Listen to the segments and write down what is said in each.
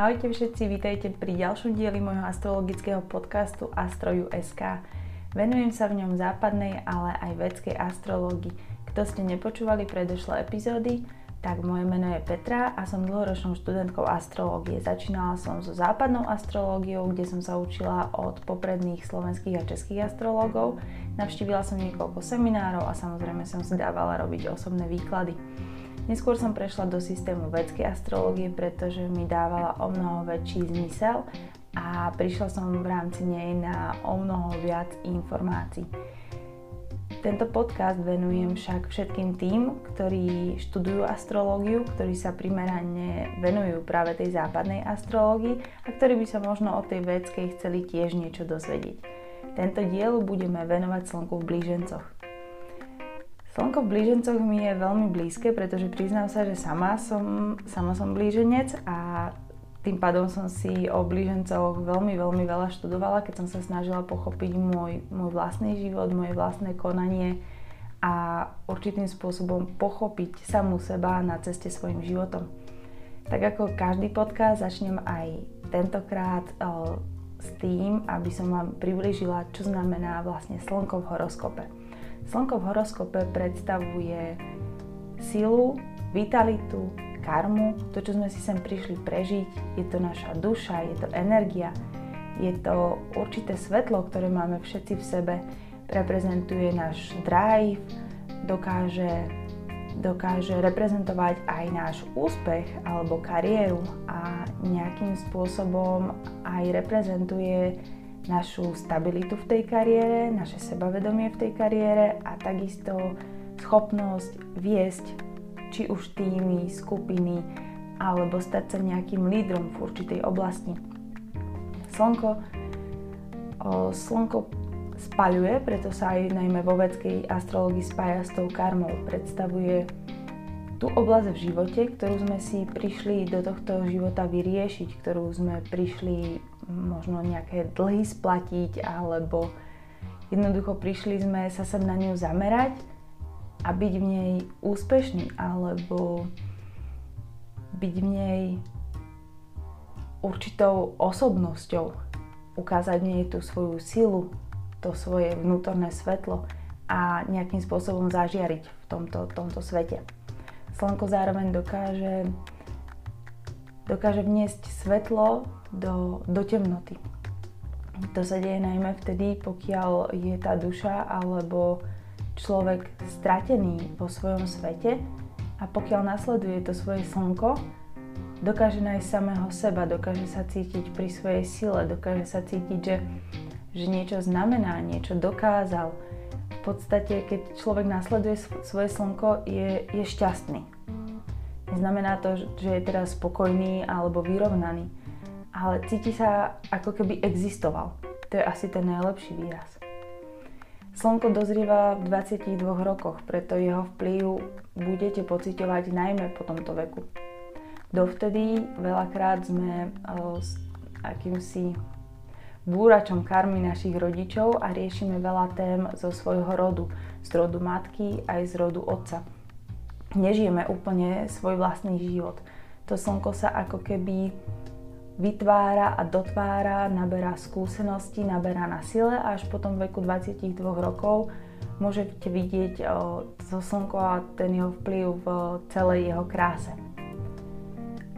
Ahojte všetci, vítajte pri ďalšom dieli môjho astrologického podcastu Astroju.sk. Venujem sa v ňom západnej, ale aj vedskej astrológii. Kto ste nepočúvali predošlé epizódy, tak moje meno je Petra a som dlhoročnou študentkou astrológie. Začínala som so západnou astrológiou, kde som sa učila od popredných slovenských a českých astrológov. Navštívila som niekoľko seminárov a samozrejme som si dávala robiť osobné výklady. Neskôr som prešla do systému vedskej astrológie, pretože mi dávala o mnoho väčší zmysel a prišla som v rámci nej na o mnoho viac informácií. Tento podcast venujem však všetkým tým, ktorí študujú astrológiu, ktorí sa primerane venujú práve tej západnej astrológii a ktorí by sa možno o tej vedskej chceli tiež niečo dozvedieť. Tento diel budeme venovať slnku v blížencoch. Slnko v blížencoch mi je veľmi blízke, pretože priznám sa, že sama som, sama som blíženec a tým pádom som si o blížencoch veľmi, veľmi veľa študovala, keď som sa snažila pochopiť môj, môj vlastný život, moje vlastné konanie a určitým spôsobom pochopiť samú seba na ceste svojim životom. Tak ako každý podcast, začnem aj tentokrát o, s tým, aby som vám priblížila, čo znamená vlastne slnko v horoskope. Slnko v horoskope predstavuje silu, vitalitu, karmu, to, čo sme si sem prišli prežiť. Je to naša duša, je to energia, je to určité svetlo, ktoré máme všetci v sebe. Reprezentuje náš drive, dokáže, dokáže reprezentovať aj náš úspech alebo kariéru a nejakým spôsobom aj reprezentuje našu stabilitu v tej kariére, naše sebavedomie v tej kariére a takisto schopnosť viesť či už týmy, skupiny alebo stať sa nejakým lídrom v určitej oblasti. Slnko, o, slnko spaľuje, preto sa aj najmä vo vedskej astrologii spája s tou karmou. Predstavuje tú oblasť v živote, ktorú sme si prišli do tohto života vyriešiť, ktorú sme prišli možno nejaké dlhy splatiť, alebo jednoducho prišli sme sa sem na ňu zamerať a byť v nej úspešný, alebo byť v nej určitou osobnosťou, ukázať v nej tú svoju silu, to svoje vnútorné svetlo a nejakým spôsobom zažiariť v tomto, tomto svete. Slnko zároveň dokáže, dokáže vniesť svetlo do, do temnoty. To sa deje najmä vtedy, pokiaľ je tá duša alebo človek stratený vo svojom svete a pokiaľ nasleduje to svoje slnko, dokáže nájsť samého seba, dokáže sa cítiť pri svojej sile, dokáže sa cítiť, že, že niečo znamená, niečo dokázal, v podstate, keď človek nasleduje svoje slnko, je, je šťastný. Neznamená to, že je teraz spokojný alebo vyrovnaný, ale cíti sa ako keby existoval. To je asi ten najlepší výraz. Slnko dozrieva v 22 rokoch, preto jeho vplyv budete pocitovať najmä po tomto veku. Dovtedy veľakrát sme s akýmsi búračom karmy našich rodičov a riešime veľa tém zo svojho rodu, z rodu matky aj z rodu otca. Nežijeme úplne svoj vlastný život. To slnko sa ako keby vytvára a dotvára, naberá skúsenosti, naberá na sile a až po tom veku 22 rokov môžete vidieť zo slnko a ten jeho vplyv v celej jeho kráse.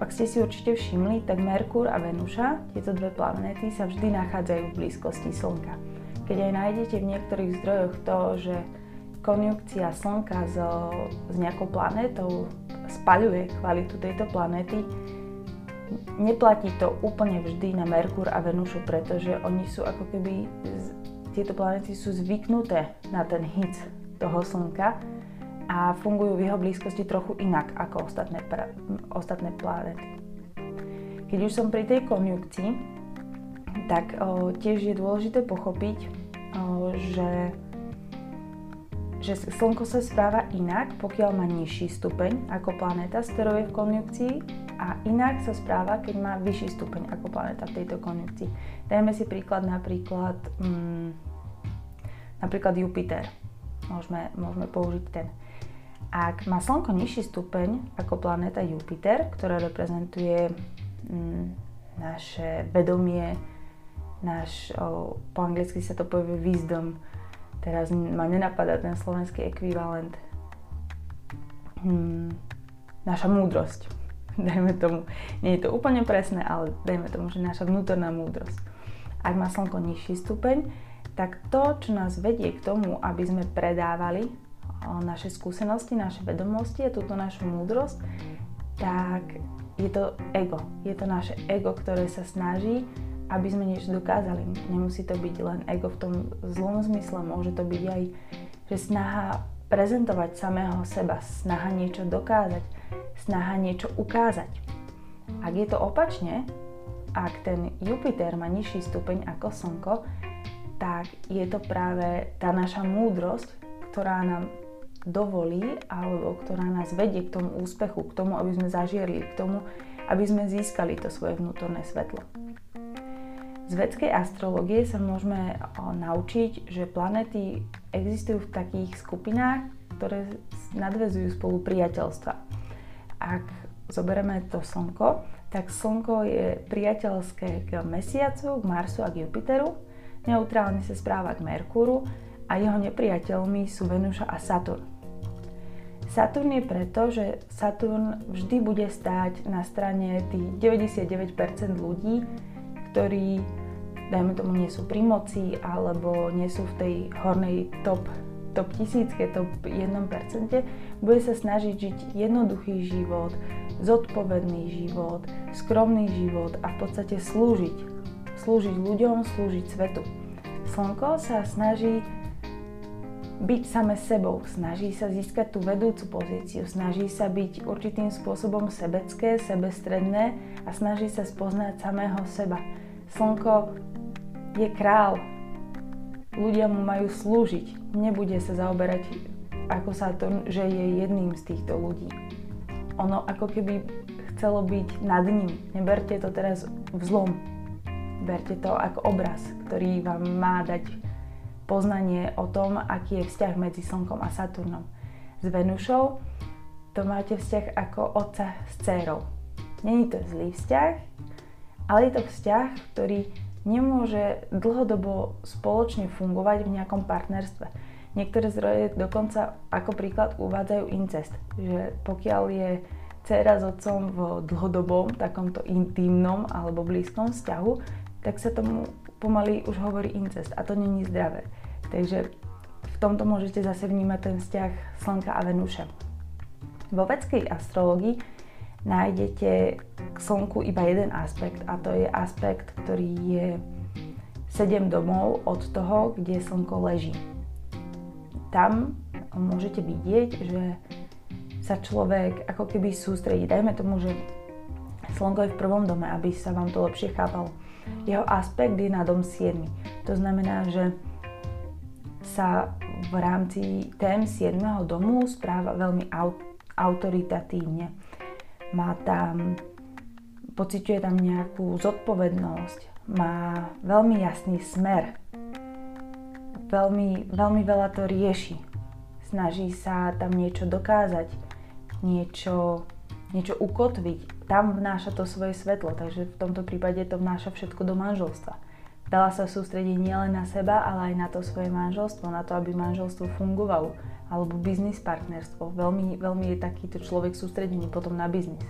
Ak ste si určite všimli, tak Merkur a Venuša, tieto dve planéty, sa vždy nachádzajú v blízkosti Slnka. Keď aj nájdete v niektorých zdrojoch to, že konjunkcia Slnka s, s nejakou planétou spaľuje kvalitu tejto planéty, neplatí to úplne vždy na Merkur a Venušu, pretože oni sú ako keby, tieto planéty sú zvyknuté na ten hit toho Slnka a fungujú v jeho blízkosti trochu inak ako ostatné, pra, ostatné planety. Keď už som pri tej konjunkcii, tak o, tiež je dôležité pochopiť, o, že, že Slnko sa správa inak, pokiaľ má nižší stupeň ako planéta, s ktorou je v konjunkcii a inak sa správa, keď má vyšší stupeň ako planéta v tejto konjunkcii. Dajme si príklad napríklad, mm, napríklad Jupiter. Môžeme, môžeme použiť ten. Ak má Slnko nižší stupeň ako planéta Jupiter, ktorá reprezentuje mm, naše vedomie, náš, o, po anglicky sa to povie wisdom, teraz ma nenapadá ten slovenský ekvivalent, hmm, naša múdrosť. Dajme tomu, nie je to úplne presné, ale dajme tomu, že naša vnútorná múdrosť. Ak má slnko nižší stupeň, tak to, čo nás vedie k tomu, aby sme predávali naše skúsenosti, naše vedomosti a túto našu múdrosť, tak je to ego. Je to naše ego, ktoré sa snaží, aby sme niečo dokázali. Nemusí to byť len ego v tom zlom zmysle, môže to byť aj, že snaha prezentovať samého seba, snaha niečo dokázať, snaha niečo ukázať. Ak je to opačne, ak ten Jupiter má nižší stupeň ako Slnko, tak je to práve tá naša múdrosť, ktorá nám dovolí alebo ktorá nás vedie k tomu úspechu, k tomu, aby sme zažierli, k tomu, aby sme získali to svoje vnútorné svetlo. Z vedskej astrológie sa môžeme naučiť, že planety existujú v takých skupinách, ktoré nadvezujú spolu priateľstva. Ak zoberieme to Slnko, tak Slnko je priateľské k Mesiacu, k Marsu a k Jupiteru, neutrálne sa správa k Merkúru a jeho nepriateľmi sú Venúša a Saturn. Saturn je preto, že Saturn vždy bude stáť na strane tých 99% ľudí, ktorí, dajme tomu, nie sú pri moci alebo nie sú v tej hornej top, top tisícke, top 1%, bude sa snažiť žiť jednoduchý život, zodpovedný život, skromný život a v podstate slúžiť. Slúžiť ľuďom, slúžiť svetu. Slnko sa snaží byť same sebou, snaží sa získať tú vedúcu pozíciu, snaží sa byť určitým spôsobom sebecké, sebestredné a snaží sa spoznať samého seba. Slnko je král, ľudia mu majú slúžiť, nebude sa zaoberať ako sa to, že je jedným z týchto ľudí. Ono ako keby chcelo byť nad ním. Neberte to teraz v zlom. Berte to ako obraz, ktorý vám má dať poznanie o tom, aký je vzťah medzi Slnkom a Saturnom. S Venušou to máte vzťah ako otca s dcerou. Není to zlý vzťah, ale je to vzťah, ktorý nemôže dlhodobo spoločne fungovať v nejakom partnerstve. Niektoré zdroje dokonca ako príklad uvádzajú incest, že pokiaľ je dcera s otcom v dlhodobom, takomto intimnom alebo blízkom vzťahu, tak sa tomu pomaly už hovorí incest a to není zdravé. Takže v tomto môžete zase vnímať ten vzťah Slnka a Venúše. Vo vedskej astrologii nájdete k Slnku iba jeden aspekt a to je aspekt, ktorý je 7 domov od toho, kde Slnko leží. Tam môžete vidieť, že sa človek ako keby sústredí. Dajme tomu, že Slnko je v prvom dome, aby sa vám to lepšie chápalo. Jeho aspekt je na dom 7. To znamená, že sa v rámci tém 7. domu správa veľmi autoritatívne. Má tam, pociťuje tam nejakú zodpovednosť, má veľmi jasný smer, veľmi, veľmi veľa to rieši. Snaží sa tam niečo dokázať, niečo, niečo ukotviť. Tam vnáša to svoje svetlo, takže v tomto prípade to vnáša všetko do manželstva Dala sa sústrediť nielen na seba, ale aj na to svoje manželstvo, na to, aby manželstvo fungovalo, alebo biznis partnerstvo. Veľmi, veľmi je takýto človek sústredený potom na biznis.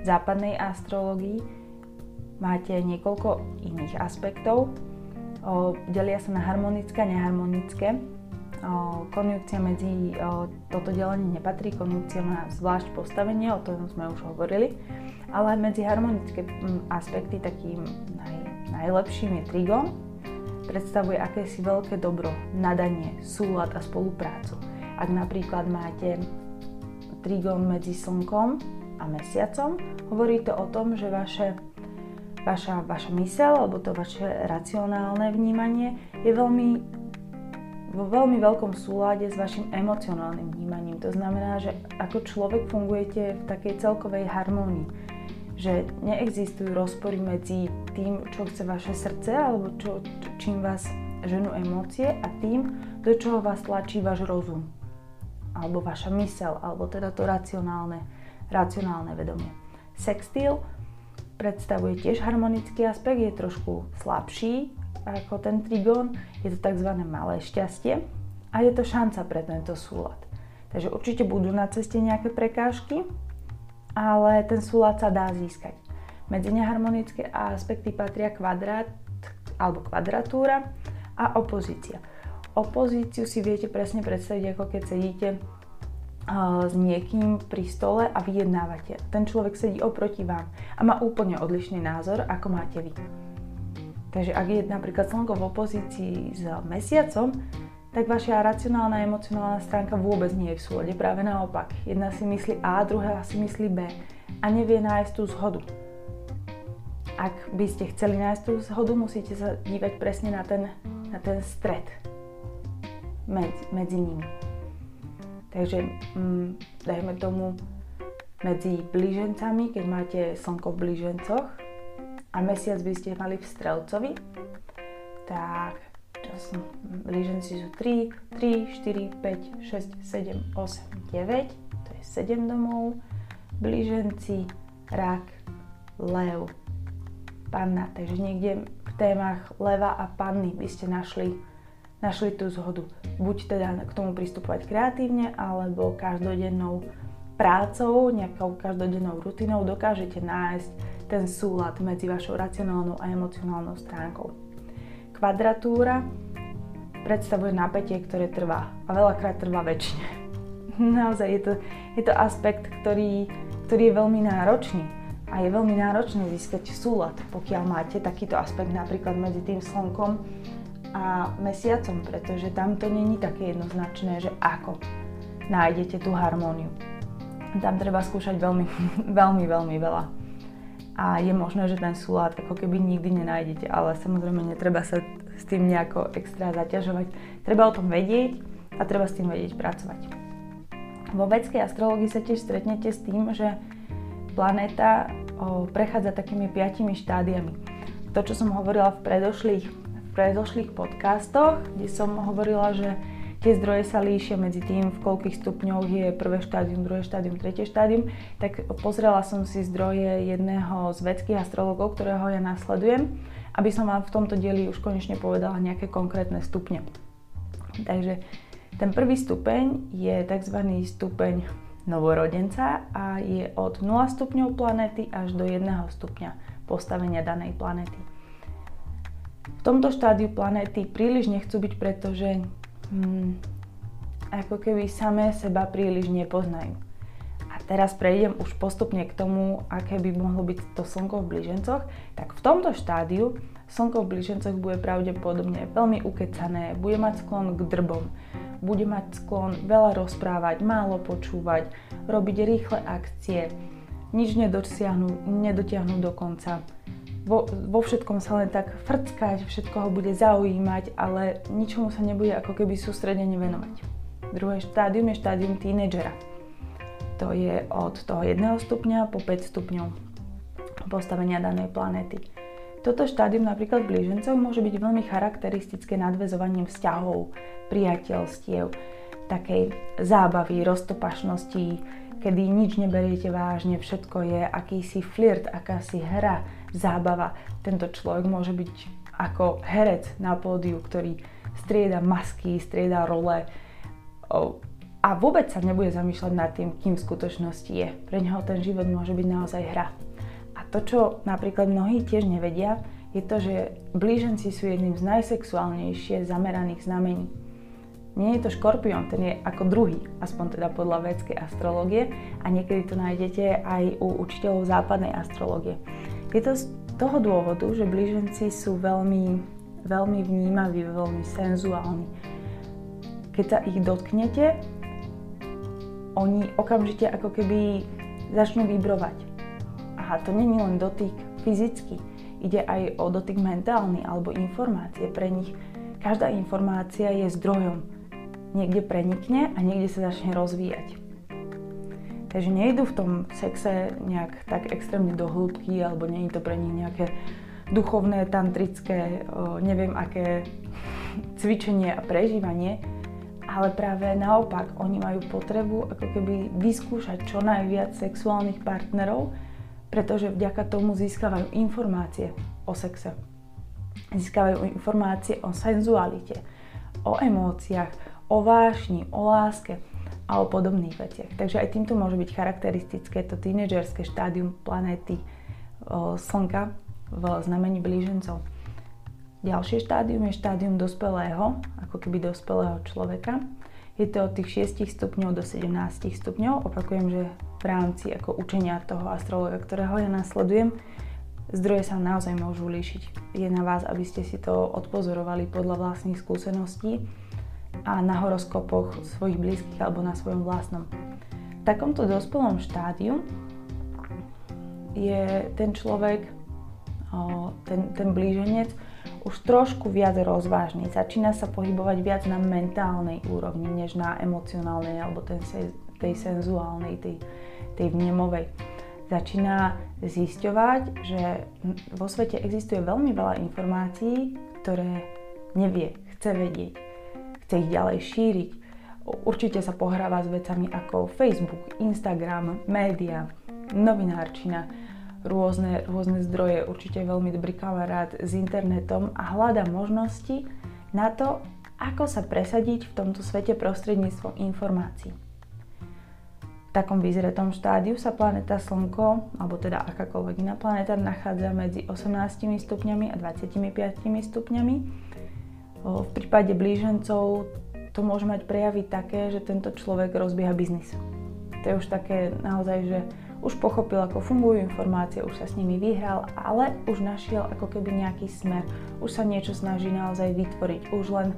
V západnej astrologii máte niekoľko iných aspektov. O, delia sa na harmonické a neharmonické. O, konjunkcia medzi o, toto delenie nepatrí, konjunkcia má zvlášť postavenie, o tom sme už hovorili, ale medzi harmonické aspekty takým naj, Najlepším je trigon, predstavuje akési veľké dobro, nadanie, súlad a spoluprácu. Ak napríklad máte trigon medzi slnkom a mesiacom, hovorí to o tom, že vaše, vaša, vaša mysel alebo to vaše racionálne vnímanie je veľmi vo veľmi veľkom súlade s vašim emocionálnym vnímaním. To znamená, že ako človek fungujete v takej celkovej harmónii že neexistujú rozpory medzi tým, čo chce vaše srdce alebo čo, čím vás ženú emócie a tým, do čoho vás tlačí váš rozum alebo vaša mysel, alebo teda to racionálne, racionálne vedomie. Sextil predstavuje tiež harmonický aspekt, je trošku slabší ako ten trigón, je to tzv. malé šťastie a je to šanca pre tento súlad. Takže určite budú na ceste nejaké prekážky, ale ten súlad sa dá získať. Medzi neharmonické aspekty patria kvadrát alebo kvadratúra a opozícia. Opozíciu si viete presne predstaviť, ako keď sedíte s niekým pri stole a vyjednávate. Ten človek sedí oproti vám a má úplne odlišný názor, ako máte vy. Takže ak je napríklad slnko v opozícii s mesiacom, tak vaša racionálna a emocionálna stránka vôbec nie je v súlade. Práve naopak. Jedna si myslí A, druhá si myslí B a nevie nájsť tú zhodu. Ak by ste chceli nájsť tú zhodu, musíte sa dívať presne na ten, na ten stred medzi, medzi nimi. Takže mm, dajme tomu medzi blížencami, keď máte slnko v blížencoch a mesiac by ste mali v strelcovi, tak blíženci sú 3, 3, 4, 5, 6, 7, 8, 9, to je 7 domov, blíženci, rak, lev, panna. Takže niekde v témach leva a panny by ste našli, našli tú zhodu. Buď teda k tomu pristupovať kreatívne, alebo každodennou prácou, nejakou každodennou rutinou dokážete nájsť ten súlad medzi vašou racionálnou a emocionálnou stránkou. Kvadratúra predstavuje napätie, ktoré trvá a veľakrát trvá väčšine. Naozaj je to, je to aspekt, ktorý, ktorý je veľmi náročný a je veľmi náročné získať súlad, pokiaľ máte takýto aspekt napríklad medzi tým slnkom a mesiacom, pretože tam to není také jednoznačné, že ako nájdete tú harmóniu. Tam treba skúšať veľmi, veľmi, veľmi veľa a je možné, že ten súlad ako keby nikdy nenájdete, ale samozrejme netreba sa s tým nejako extra zaťažovať. Treba o tom vedieť a treba s tým vedieť pracovať. Vo vedskej astrológii sa tiež stretnete s tým, že planéta prechádza takými piatimi štádiami. To, čo som hovorila v predošlých, v predošlých podcastoch, kde som hovorila, že tie zdroje sa líšia medzi tým, v koľkých stupňoch je prvé štádium, druhé štádium, tretie štádium, tak pozrela som si zdroje jedného z vedských astrologov, ktorého ja nasledujem, aby som vám v tomto dieli už konečne povedala nejaké konkrétne stupne. Takže ten prvý stupeň je tzv. stupeň novorodenca a je od 0 stupňov planéty až do 1 stupňa postavenia danej planéty. V tomto štádiu planéty príliš nechcú byť, pretože hmm, ako keby samé seba príliš nepoznajú. A teraz prejdem už postupne k tomu, aké by mohlo byť to slnko v blížencoch. Tak v tomto štádiu slnko v blížencoch bude pravdepodobne veľmi ukecané, bude mať sklon k drbom, bude mať sklon veľa rozprávať, málo počúvať, robiť rýchle akcie, nič nedosiahnu, nedotiahnu do konca vo, vo všetkom sa len tak frckať, všetko ho bude zaujímať, ale ničomu sa nebude ako keby sústredene venovať. Druhé štádium je štádium tínedžera. To je od toho 1 stupňa po 5 stupňov postavenia danej planéty. Toto štádium napríklad v blížencoch môže byť veľmi charakteristické nadvezovaním vzťahov, priateľstiev, takej zábavy, roztopašnosti, kedy nič neberiete vážne, všetko je akýsi flirt, akási hra, zábava. Tento človek môže byť ako herec na pódiu, ktorý strieda masky, strieda role a vôbec sa nebude zamýšľať nad tým, kým v skutočnosti je. Pre neho ten život môže byť naozaj hra. A to, čo napríklad mnohí tiež nevedia, je to, že blíženci sú jedným z najsexuálnejšie zameraných znamení. Nie je to škorpión, ten je ako druhý, aspoň teda podľa vedskej astrológie a niekedy to nájdete aj u učiteľov západnej astrológie. Je to z toho dôvodu, že blíženci sú veľmi, veľmi vnímaví, veľmi senzuálni. Keď sa ich dotknete, oni okamžite ako keby začnú vibrovať. A to není len dotyk fyzicky, ide aj o dotyk mentálny alebo informácie. Pre nich každá informácia je zdrojom. Niekde prenikne a niekde sa začne rozvíjať. Takže nejdu v tom sexe nejak tak extrémne do hĺbky, alebo nie je to pre nich nejaké duchovné, tantrické, neviem aké cvičenie a prežívanie, ale práve naopak, oni majú potrebu ako keby vyskúšať čo najviac sexuálnych partnerov pretože vďaka tomu získavajú informácie o sexe. Získavajú informácie o senzualite, o emóciách, o vášni, o láske a o podobných veciach. Takže aj týmto môže byť charakteristické to tínedžerské štádium planéty o, Slnka v znamení blížencov. Ďalšie štádium je štádium dospelého, ako keby dospelého človeka. Je to od tých 6 stupňov do 17 stupňov. Opakujem, že v rámci ako učenia toho astrologa, ktorého ja nasledujem, zdroje sa naozaj môžu líšiť. Je na vás, aby ste si to odpozorovali podľa vlastných skúseností a na horoskopoch svojich blízkych alebo na svojom vlastnom. V takomto dospelom štádiu je ten človek, ten, ten blíženec, už trošku viac rozvážny. Začína sa pohybovať viac na mentálnej úrovni, než na emocionálnej alebo ten, tej senzuálnej, tej, tej vnemovej. Začína zisťovať, že vo svete existuje veľmi veľa informácií, ktoré nevie, chce vedieť chce ich ďalej šíriť. Určite sa pohráva s vecami ako Facebook, Instagram, média, novinárčina, rôzne, rôzne zdroje, určite veľmi dobrý kamarát s internetom a hľada možnosti na to, ako sa presadiť v tomto svete prostredníctvom informácií. V takom vyzretom štádiu sa planéta Slnko, alebo teda akákoľvek iná planéta, nachádza medzi 18 stupňami a 25 stupňami v prípade blížencov to môže mať prejavy také, že tento človek rozbieha biznis. To je už také naozaj, že už pochopil, ako fungujú informácie, už sa s nimi vyhral, ale už našiel ako keby nejaký smer. Už sa niečo snaží naozaj vytvoriť. Už len,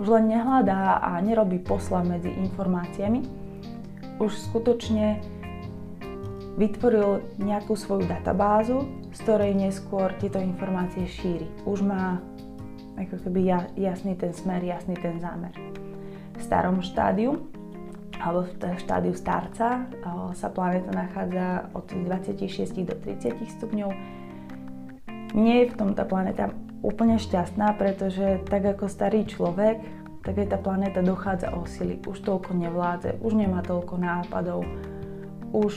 už len nehľadá a nerobí posla medzi informáciami. Už skutočne vytvoril nejakú svoju databázu, z ktorej neskôr tieto informácie šíri. Už má ako keby jasný ten smer, jasný ten zámer. V starom štádiu alebo v štádiu starca sa planéta nachádza od 26 do 30 stupňov. Nie je v tom tá planéta úplne šťastná, pretože tak ako starý človek, tak aj tá planéta dochádza o sily. Už toľko nevládze, už nemá toľko nápadov, už,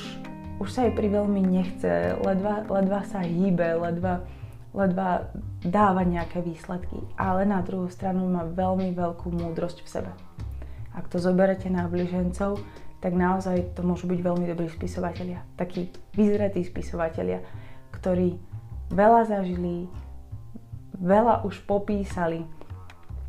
už sa jej pri veľmi nechce, ledva, ledva sa hýbe, ledva, ledva dáva nejaké výsledky, ale na druhú stranu má veľmi veľkú múdrosť v sebe. Ak to zoberete na blížencov, tak naozaj to môžu byť veľmi dobrí spisovatelia. Takí vyzretí spisovatelia, ktorí veľa zažili, veľa už popísali,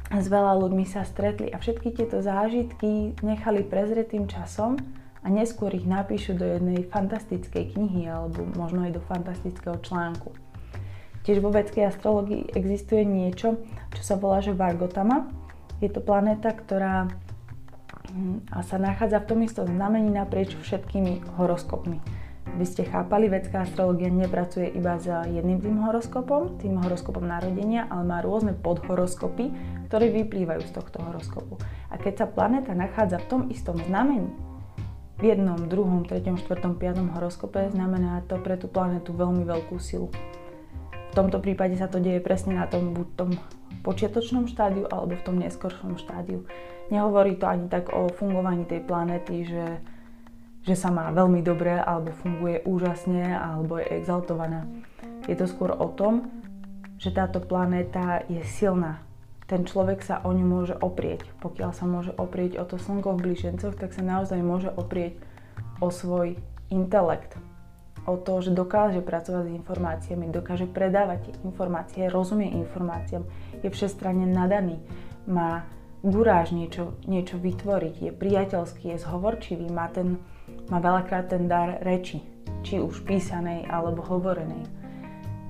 s veľa ľuďmi sa stretli a všetky tieto zážitky nechali prezretým časom a neskôr ich napíšu do jednej fantastickej knihy alebo možno aj do fantastického článku. Tiež vo vedskej astrologii existuje niečo, čo sa volá, že Vargotama. Je to planéta, ktorá hm, sa nachádza v tom istom znamení naprieč všetkými horoskopmi. Aby ste chápali, vedská astrologia nepracuje iba s jedným tým horoskopom, tým horoskopom narodenia, ale má rôzne podhoroskopy, ktoré vyplývajú z tohto horoskopu. A keď sa planéta nachádza v tom istom znamení, v jednom, druhom, treťom, štvrtom, piatom horoskope, znamená to pre tú planetu veľmi veľkú silu tomto prípade sa to deje presne na tom buď tom počiatočnom štádiu alebo v tom neskoršom štádiu. Nehovorí to ani tak o fungovaní tej planéty, že, že sa má veľmi dobre alebo funguje úžasne alebo je exaltovaná. Je to skôr o tom, že táto planéta je silná. Ten človek sa o ňu môže oprieť. Pokiaľ sa môže oprieť o to slnko v blížencoch, tak sa naozaj môže oprieť o svoj intelekt, o to, že dokáže pracovať s informáciami, dokáže predávať informácie, rozumie informáciám, je všestranne nadaný, má guráž niečo, niečo vytvoriť, je priateľský, je zhovorčivý, má, ten, má veľakrát ten dar reči, či už písanej alebo hovorenej.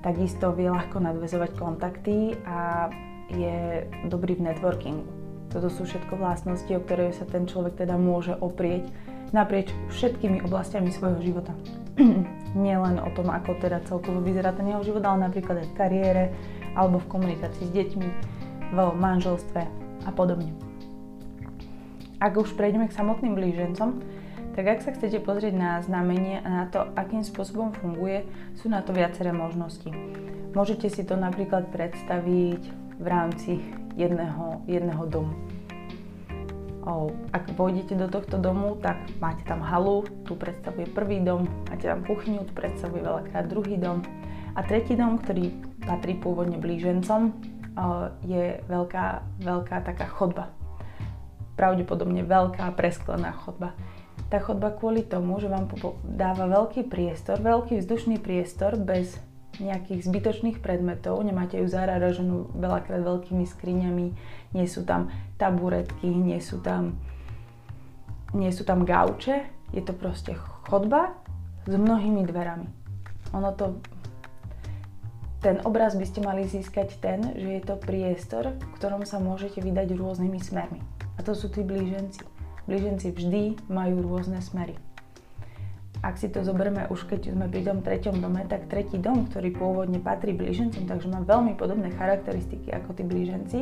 Takisto vie ľahko nadvezovať kontakty a je dobrý v networkingu. Toto sú všetko vlastnosti, o ktoré sa ten človek teda môže oprieť naprieč všetkými oblastiami svojho života. Nie len o tom, ako teda celkovo vyzerá ten jeho život, ale napríklad aj v kariére, alebo v komunikácii s deťmi, v manželstve a podobne. Ak už prejdeme k samotným blížencom, tak ak sa chcete pozrieť na znamenie a na to, akým spôsobom funguje, sú na to viaceré možnosti. Môžete si to napríklad predstaviť v rámci jedného, jedného domu ak vojdete do tohto domu, tak máte tam halu, tu predstavuje prvý dom, máte tam kuchyňu, tu predstavuje veľakrát druhý dom. A tretí dom, ktorý patrí pôvodne blížencom, je veľká, veľká taká chodba. Pravdepodobne veľká presklená chodba. Tá chodba kvôli tomu, že vám dáva veľký priestor, veľký vzdušný priestor bez nejakých zbytočných predmetov, nemáte ju zaraženú veľakrát veľkými skriňami, nie sú tam taburetky, nie sú tam, nie sú tam gauče, je to proste chodba s mnohými dverami. Ono to, ten obraz by ste mali získať ten, že je to priestor, v ktorom sa môžete vydať rôznymi smermi. A to sú tí blíženci. Blíženci vždy majú rôzne smery ak si to zoberieme už keď sme pri tom treťom dome, tak tretí dom, ktorý pôvodne patrí blížencom, takže má veľmi podobné charakteristiky ako tí blíženci,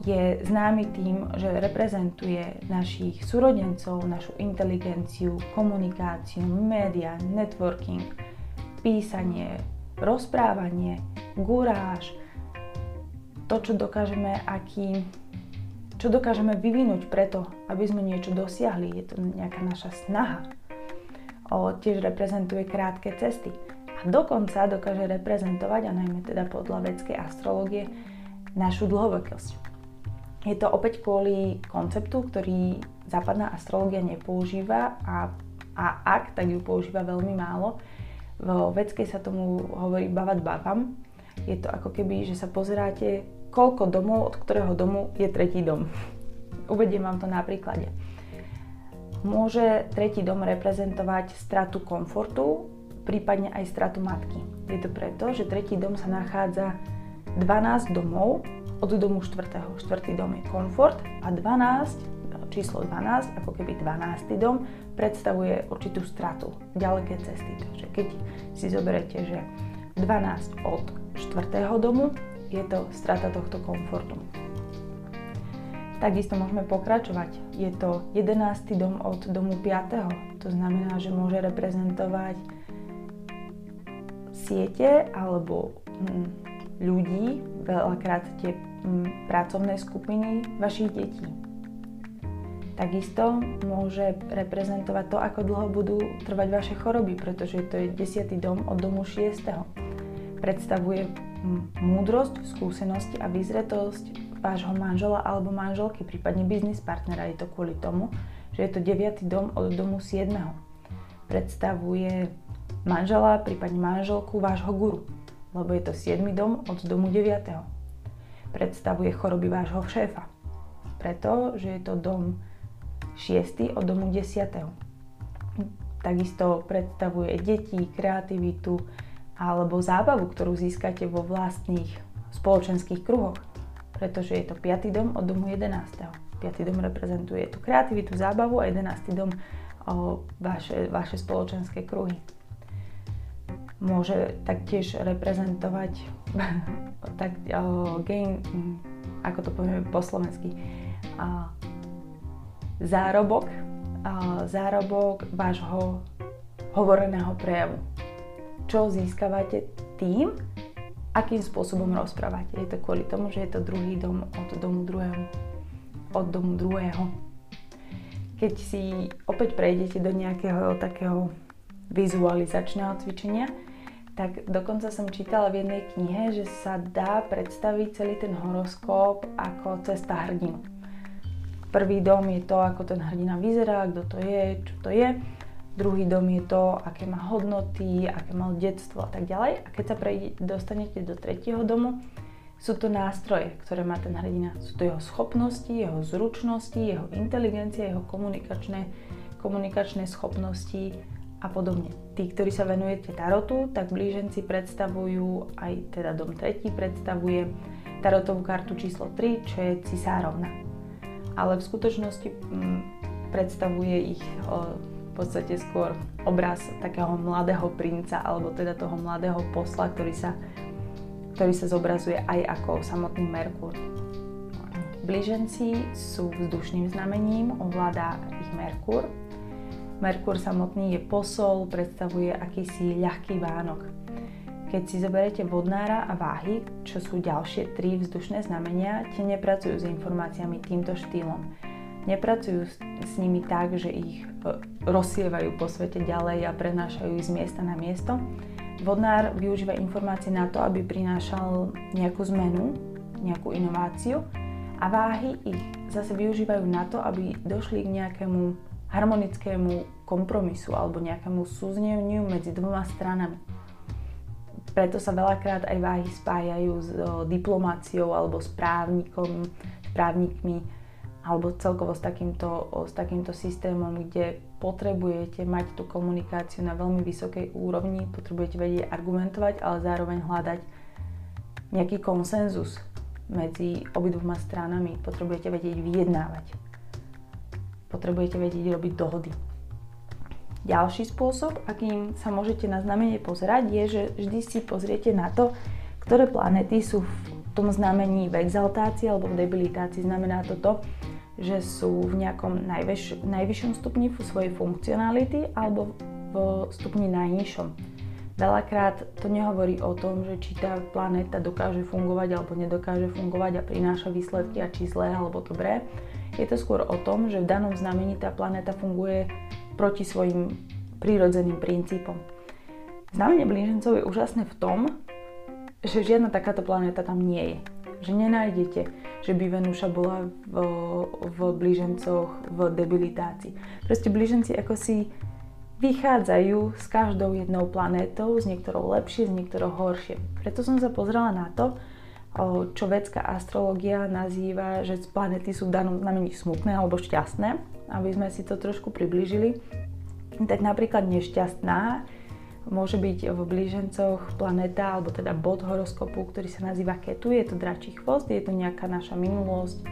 je známy tým, že reprezentuje našich súrodencov, našu inteligenciu, komunikáciu, média, networking, písanie, rozprávanie, guráž, to, čo dokážeme, aký čo dokážeme vyvinúť preto, aby sme niečo dosiahli. Je to nejaká naša snaha. O, tiež reprezentuje krátke cesty. A dokonca dokáže reprezentovať, a najmä teda podľa vedskej astrológie, našu dlhovekosť. Je to opäť kvôli konceptu, ktorý západná astrológia nepoužíva a, a ak, tak ju používa veľmi málo. Vo vedskej sa tomu hovorí bavat bavam. Je to ako keby, že sa pozeráte koľko domov, od ktorého domu je tretí dom. Uvediem vám to na príklade. Môže tretí dom reprezentovať stratu komfortu, prípadne aj stratu matky. Je to preto, že tretí dom sa nachádza 12 domov od domu 4. 4. dom je komfort a 12, číslo 12, ako keby 12. dom, predstavuje určitú stratu, ďaleké cesty. Takže keď si zoberete, že 12 od 4. domu je to strata tohto komfortu. Takisto môžeme pokračovať. Je to 11. dom od domu 5. To znamená, že môže reprezentovať siete alebo hm, ľudí, veľakrát tie pracovné skupiny vašich detí. Takisto môže reprezentovať to, ako dlho budú trvať vaše choroby, pretože to je 10. dom od domu 6. Predstavuje múdrosť, skúsenosť a vyzretosť vášho manžela alebo manželky, prípadne biznis partnera. Je to kvôli tomu, že je to 9. dom od domu 7. Predstavuje manžela, prípadne manželku vášho guru, lebo je to 7. dom od domu 9. Predstavuje choroby vášho šéfa, pretože je to dom 6. od domu 10. Takisto predstavuje deti, kreativitu, alebo zábavu, ktorú získate vo vlastných spoločenských kruhoch, pretože je to 5. dom od domu 11. 5. dom reprezentuje tú kreativitu, zábavu a 11. dom o vaše, vaše spoločenské kruhy. Môže taktiež reprezentovať tak, o, gain, ako to povieme po slovensky, a, zárobok, a, zárobok vášho hovoreného prejavu čo získavate tým, akým spôsobom rozprávate. Je to kvôli tomu, že je to druhý dom od domu druhého. Od domu druhého. Keď si opäť prejdete do nejakého takého vizualizačného cvičenia, tak dokonca som čítala v jednej knihe, že sa dá predstaviť celý ten horoskop ako cesta hrdinu. Prvý dom je to, ako ten hrdina vyzerá, kto to je, čo to je Druhý dom je to, aké má hodnoty, aké mal detstvo a tak ďalej. A keď sa prejde, dostanete do tretieho domu, sú to nástroje, ktoré má ten hrdina. Sú to jeho schopnosti, jeho zručnosti, jeho inteligencia, jeho komunikačné, komunikačné schopnosti a podobne. Tí, ktorí sa venujete tarotu, tak blíženci predstavujú, aj teda dom tretí predstavuje tarotovú kartu číslo 3, čo je cisárovna. Ale v skutočnosti m, mm, predstavuje ich o, v podstate skôr obraz takého mladého princa alebo teda toho mladého posla, ktorý sa, ktorý sa zobrazuje aj ako samotný Merkur. Blíženci sú vzdušným znamením, ovláda ich Merkur. Merkur samotný je posol, predstavuje akýsi ľahký Vánok. Keď si zoberiete vodnára a váhy, čo sú ďalšie tri vzdušné znamenia, tie nepracujú s informáciami týmto štýlom. Nepracujú s nimi tak, že ich e, rozsievajú po svete ďalej a prenášajú ich z miesta na miesto. Vodnár využíva informácie na to, aby prinášal nejakú zmenu, nejakú inováciu a váhy ich zase využívajú na to, aby došli k nejakému harmonickému kompromisu alebo nejakému súzneniu medzi dvoma stranami. Preto sa veľakrát aj váhy spájajú s diplomáciou alebo s právnikom, s právnikmi alebo celkovo s takýmto, s takýmto systémom, kde potrebujete mať tú komunikáciu na veľmi vysokej úrovni, potrebujete vedieť argumentovať, ale zároveň hľadať nejaký konsenzus medzi obidvoma stranami, potrebujete vedieť vyjednávať. Potrebujete vedieť robiť dohody. Ďalší spôsob, akým sa môžete na znamenie pozerať, je, že vždy si pozriete na to, ktoré planety sú v tom znamení v exaltácii alebo v debilitácii. Znamená to to, že sú v nejakom najvyš, najvyššom stupni svojej funkcionality alebo v stupni najnižšom. Veľakrát to nehovorí o tom, že či tá planéta dokáže fungovať alebo nedokáže fungovať a prináša výsledky a či zlé alebo dobré. Je to skôr o tom, že v danom znamení tá planéta funguje proti svojim prírodzeným princípom. Znamenie blížencov je úžasné v tom, že žiadna takáto planéta tam nie je. Že nenájdete, že by Venúša bola v, v blížencoch v debilitácii. Proste blíženci ako si vychádzajú s každou jednou planétou, s niektorou lepšie, s niektorou horšie. Preto som sa pozrela na to, čo vedská astrológia nazýva, že planety sú v danom znamení smutné alebo šťastné aby sme si to trošku priblížili, tak napríklad nešťastná môže byť v blížencoch planéta, alebo teda bod horoskopu, ktorý sa nazýva Ketu, je to dračí chvost, je to nejaká naša minulosť,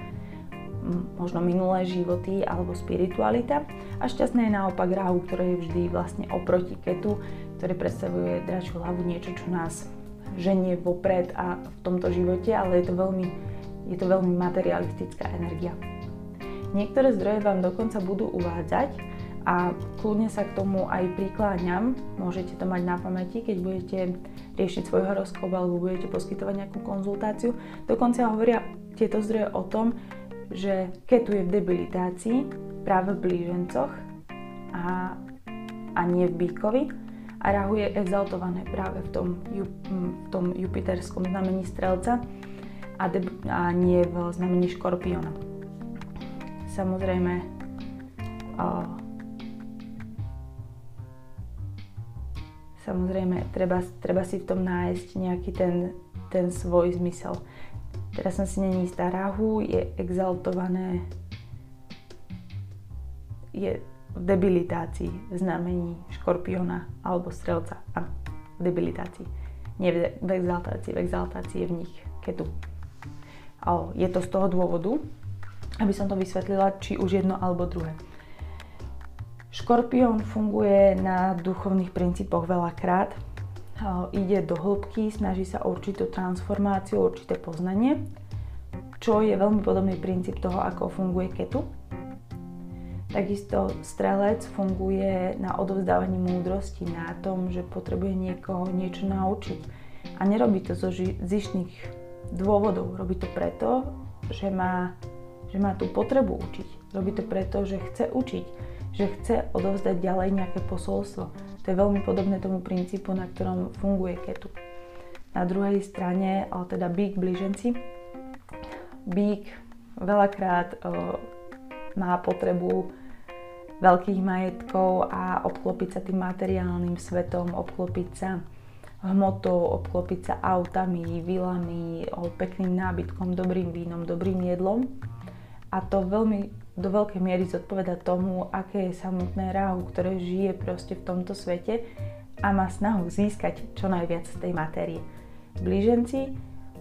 možno minulé životy alebo spiritualita. A šťastné je naopak Rahu, ktoré je vždy vlastne oproti Ketu, ktoré predstavuje dračiu hlavu, niečo, čo nás ženie vopred a v tomto živote, ale je to veľmi, je to veľmi materialistická energia. Niektoré zdroje vám dokonca budú uvádzať a kľudne sa k tomu aj prikláňam. Môžete to mať na pamäti, keď budete riešiť svoj horoskop alebo budete poskytovať nejakú konzultáciu. Dokonca hovoria tieto zdroje o tom, že Ketu je v debilitácii práve v blížencoch a, a nie v bíkovi a Rahu je exaltované práve v tom, v tom jupiterskom znamení strelca a, de, a nie v znamení škorpiona samozrejme uh, samozrejme treba, treba si v tom nájsť nejaký ten, ten svoj zmysel. Teraz som si není istá. Rahu je exaltované, je debilitácii v znamení škorpiona alebo strelca. a debilitácii. Nie v exaltácii, v exaltácii je v nich ketu. Je to z toho dôvodu, aby som to vysvetlila, či už jedno alebo druhé. Škorpión funguje na duchovných princípoch veľakrát. Ide do hĺbky, snaží sa o určitú transformáciu, určité poznanie, čo je veľmi podobný princíp toho, ako funguje ketu. Takisto strelec funguje na odovzdávaní múdrosti, na tom, že potrebuje niekoho niečo naučiť. A nerobí to zo zištných dôvodov. Robí to preto, že má že má tú potrebu učiť. Robí to preto, že chce učiť, že chce odovzdať ďalej nejaké posolstvo. To je veľmi podobné tomu princípu, na ktorom funguje ketu. Na druhej strane, teda bík blíženci. Bík veľakrát má potrebu veľkých majetkov a obklopiť sa tým materiálnym svetom, obklopiť sa hmotou, obklopiť sa autami, vilami, pekným nábytkom, dobrým vínom, dobrým jedlom a to veľmi do veľkej miery zodpoveda tomu, aké je samotné ráhu, ktoré žije proste v tomto svete a má snahu získať čo najviac z tej matérie. Blíženci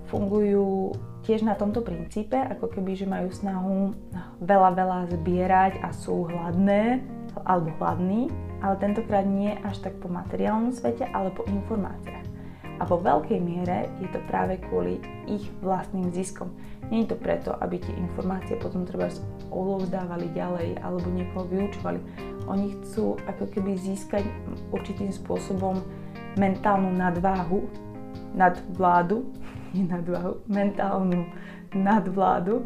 fungujú tiež na tomto princípe, ako keby, že majú snahu veľa, veľa zbierať a sú hladné alebo hladní, ale tentokrát nie až tak po materiálnom svete, ale po informáciách. A vo veľkej miere je to práve kvôli ich vlastným ziskom. Nie je to preto, aby tie informácie potom treba odovzdávali ďalej alebo niekoho vyučovali. Oni chcú ako keby získať určitým spôsobom mentálnu nadváhu nadvládu, nie nadvahu, mentálnu nadvládu o,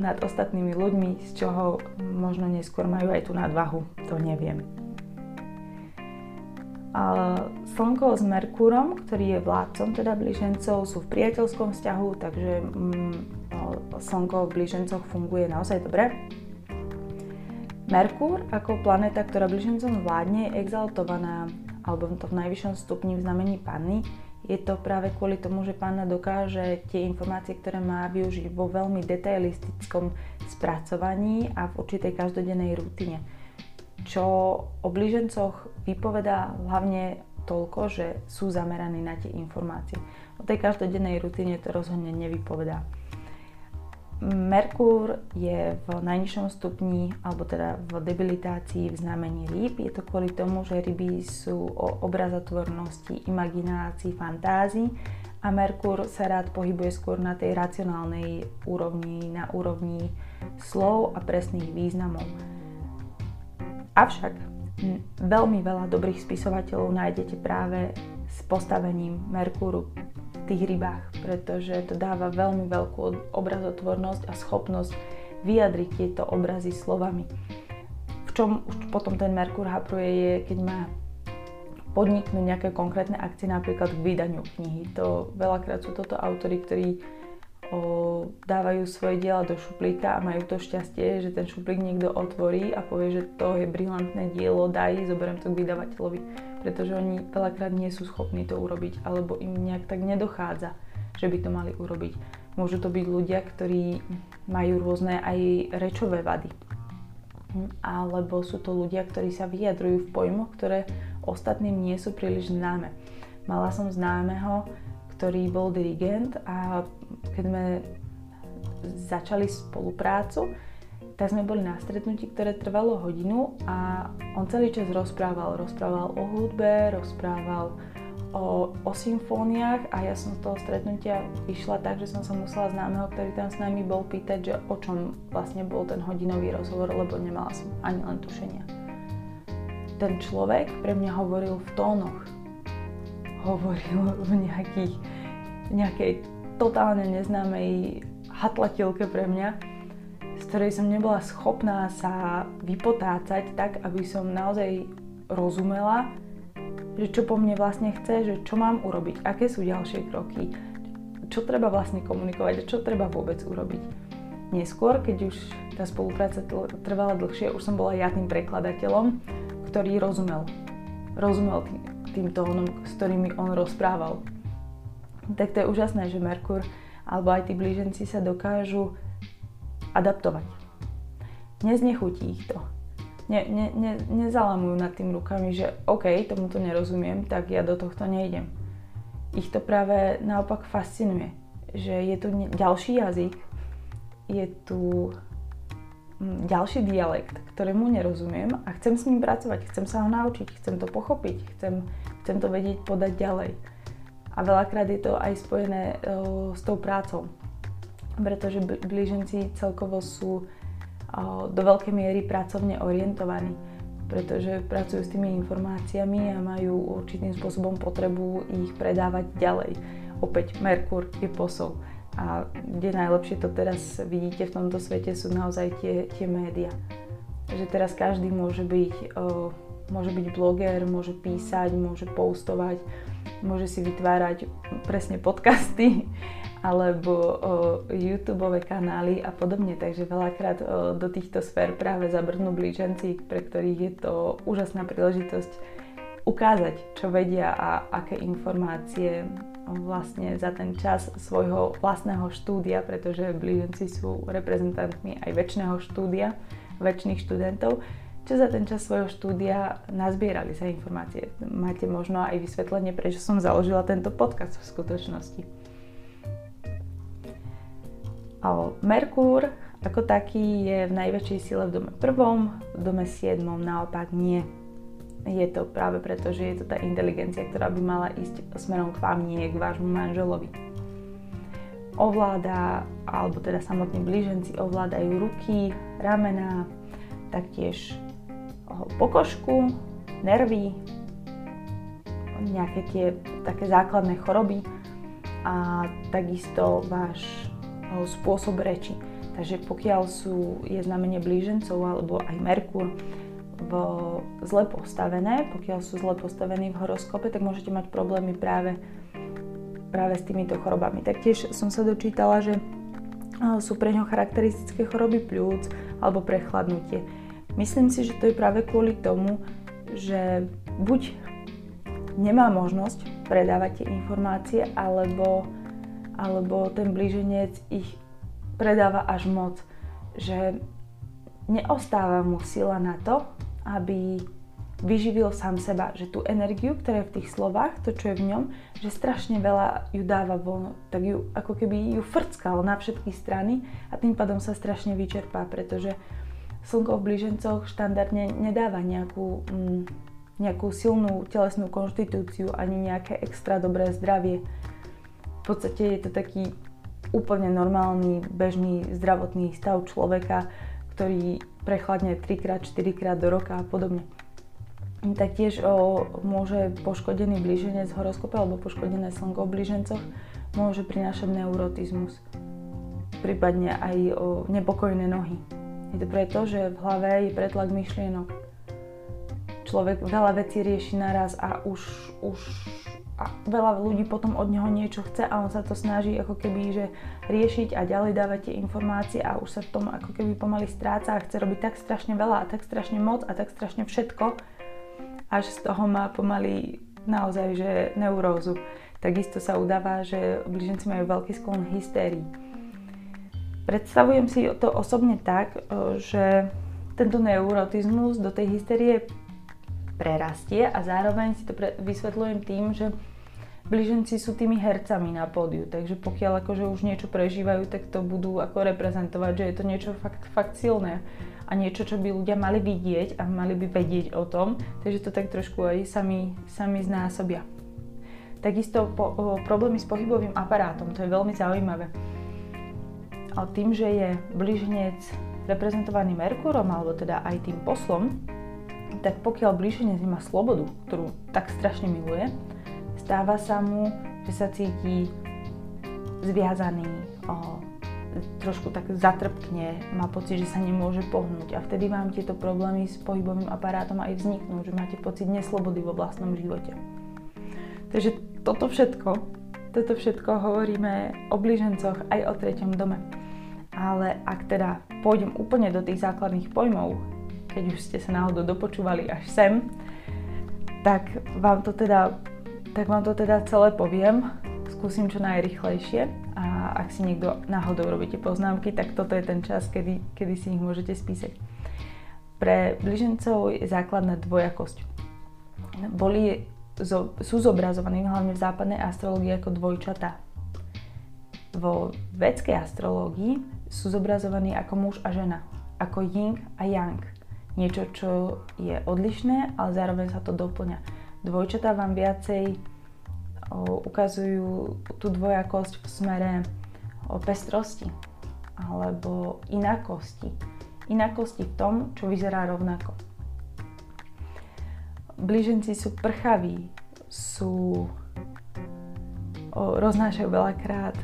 nad ostatnými ľuďmi, z čoho možno neskôr majú aj tú nadvahu, to neviem. A Slnko s Merkúrom, ktorý je vládcom teda blížencov, sú v priateľskom vzťahu, takže mm, Slnko v blížencoch funguje naozaj dobre. Merkúr ako planéta, ktorá blížencom vládne, je exaltovaná alebo to v najvyššom stupni v znamení panny, je to práve kvôli tomu, že pána dokáže tie informácie, ktoré má využiť vo veľmi detailistickom spracovaní a v určitej každodennej rutine. Čo o blížencoch vypovedá hlavne toľko, že sú zameraní na tie informácie. O tej každodennej rutine to rozhodne nevypovedá. Merkúr je v najnižšom stupni, alebo teda v debilitácii v znamení rýb. Je to kvôli tomu, že ryby sú o obrazotvornosti, imaginácii, fantázii a Merkúr sa rád pohybuje skôr na tej racionálnej úrovni, na úrovni slov a presných významov. Avšak veľmi veľa dobrých spisovateľov nájdete práve s postavením Merkúru tých rybách, pretože to dáva veľmi veľkú obrazotvornosť a schopnosť vyjadriť tieto obrazy slovami. V čom už potom ten Merkur hapruje je, keď má podniknúť nejaké konkrétne akcie, napríklad k vydaniu knihy. To veľakrát sú toto autory, ktorí o, dávajú svoje diela do šuplíka a majú to šťastie, že ten šuplík niekto otvorí a povie, že to je brilantné dielo, daj, zoberiem to k vydavateľovi. Pretože oni veľakrát nie sú schopní to urobiť, alebo im nejak tak nedochádza, že by to mali urobiť. Môžu to byť ľudia, ktorí majú rôzne aj rečové vady. Alebo sú to ľudia, ktorí sa vyjadrujú v pojmoch, ktoré ostatným nie sú príliš známe. Mala som známeho, ktorý bol dirigent a keď sme začali spoluprácu, tak sme boli na stretnutí, ktoré trvalo hodinu a on celý čas rozprával. Rozprával o hudbe, rozprával o, o symfóniách a ja som z toho stretnutia vyšla tak, že som sa musela známeho, ktorý tam s nami bol, pýtať, že o čom vlastne bol ten hodinový rozhovor, lebo nemala som ani len tušenia. Ten človek pre mňa hovoril v tónoch. Hovoril v nejakých, nejakej totálne neznámej hatlatilke pre mňa, ktorej som nebola schopná sa vypotácať tak, aby som naozaj rozumela, že čo po mne vlastne chce, že čo mám urobiť, aké sú ďalšie kroky, čo treba vlastne komunikovať a čo treba vôbec urobiť. Neskôr, keď už tá spolupráca trvala dlhšie, už som bola ja tým prekladateľom, ktorý rozumel. Rozumel tým, tým tónom, s ktorými on rozprával tak to je úžasné, že Merkur alebo aj tí blíženci sa dokážu adaptovať. Neznechutí ich to. Ne, ne, ne, nezalamujú nad tým rukami, že OK, tomuto nerozumiem, tak ja do tohto nejdem. Ich to práve naopak fascinuje, že je tu ďalší jazyk, je tu mm, ďalší dialekt, ktorému nerozumiem a chcem s ním pracovať, chcem sa ho naučiť, chcem to pochopiť, chcem, chcem to vedieť podať ďalej a veľakrát je to aj spojené uh, s tou prácou, pretože blíženci celkovo sú do veľkej miery pracovne orientovaní, pretože pracujú s tými informáciami a majú určitým spôsobom potrebu ich predávať ďalej. Opäť Merkur je posol. A kde najlepšie to teraz vidíte v tomto svete sú naozaj tie, tie médiá. Že teraz každý môže byť, môže byť bloger, môže písať, môže postovať, môže si vytvárať presne podcasty alebo YouTube kanály a podobne. Takže veľakrát o, do týchto sfér práve zabrnú blíženci, pre ktorých je to úžasná príležitosť ukázať, čo vedia a aké informácie vlastne za ten čas svojho vlastného štúdia, pretože blíženci sú reprezentantmi aj väčšného štúdia, väčšných študentov, čo za ten čas svojho štúdia nazbierali sa informácie. Máte možno aj vysvetlenie, prečo som založila tento podcast v skutočnosti. Merkúr ako taký je v najväčšej sile v dome prvom, v dome siedmom naopak nie. Je to práve preto, že je to tá inteligencia, ktorá by mala ísť smerom k vám, nie k vášmu manželovi. Ovláda, alebo teda samotní blíženci ovládajú ruky, ramena, taktiež pokožku, nervy, nejaké tie také základné choroby a takisto váš spôsob reči. Takže pokiaľ sú, je znamenie blížencov alebo aj Merkur v zle postavené, pokiaľ sú zle postavení v horoskope, tak môžete mať problémy práve, práve s týmito chorobami. Taktiež som sa dočítala, že sú pre ňo charakteristické choroby pľúc alebo prechladnutie. Myslím si, že to je práve kvôli tomu, že buď nemá možnosť predávať tie informácie, alebo, alebo ten blíženec ich predáva až moc, že neostáva mu sila na to, aby vyživil sám seba, že tú energiu, ktorá je v tých slovách, to, čo je v ňom, že strašne veľa ju dáva von, tak ju ako keby ju frckal na všetky strany a tým pádom sa strašne vyčerpá, pretože slnko v blížencoch štandardne nedáva nejakú, mm, nejakú silnú telesnú konštitúciu ani nejaké extra dobré zdravie. V podstate je to taký úplne normálny, bežný zdravotný stav človeka, ktorý prechladne 3 4 krát do roka a podobne. Taktiež o, môže poškodený blíženec horoskope alebo poškodené slnko v blížencoch môže prinášať neurotizmus, prípadne aj o nepokojné nohy. Je to preto, že v hlave je pretlak myšlienok. Človek veľa vecí rieši naraz a už, už a veľa ľudí potom od neho niečo chce a on sa to snaží ako keby že riešiť a ďalej dávať tie informácie a už sa v tom ako keby pomaly stráca a chce robiť tak strašne veľa a tak strašne moc a tak strašne všetko, až z toho má pomaly naozaj že neurózu. Takisto sa udáva, že blíženci majú veľký sklon hystérii. Predstavujem si to osobne tak, že tento neurotizmus do tej hysterie prerastie a zároveň si to pre, vysvetľujem tým, že blíženci sú tými hercami na pódiu, takže pokiaľ akože už niečo prežívajú, tak to budú ako reprezentovať, že je to niečo fakt, fakt silné a niečo, čo by ľudia mali vidieť a mali by vedieť o tom, takže to tak trošku aj sami, sami znásobia. Takisto po, o, problémy s pohybovým aparátom, to je veľmi zaujímavé. Ale tým, že je blíženec reprezentovaný Merkurom, alebo teda aj tým poslom, tak pokiaľ blíženec nemá slobodu, ktorú tak strašne miluje, stáva sa mu, že sa cíti zviazaný, o, trošku tak zatrpkne, má pocit, že sa nemôže pohnúť a vtedy vám tieto problémy s pohybovým aparátom aj vzniknú, že máte pocit neslobody vo vlastnom živote. Takže toto všetko, toto všetko hovoríme o blížencoch aj o treťom dome. Ale ak teda pôjdem úplne do tých základných pojmov, keď už ste sa náhodou dopočúvali až sem, tak vám to teda, tak vám to teda celé poviem. Skúsim čo najrychlejšie a ak si niekto náhodou robíte poznámky, tak toto je ten čas, kedy, kedy si ich môžete spísať. Pre bližencov je základná dvojakosť. Boli, zo, sú zobrazovaní hlavne v západnej astrológii ako dvojčatá. Vo vedskej astrológii sú zobrazovaní ako muž a žena, ako yin a yang niečo, čo je odlišné, ale zároveň sa to doplňa. Dvojčatá vám viacej ukazujú tú dvojakosť v smere pestrosti alebo inakosti. Inakosti v tom, čo vyzerá rovnako. Blíženci sú prchaví, sú roznášajú veľakrát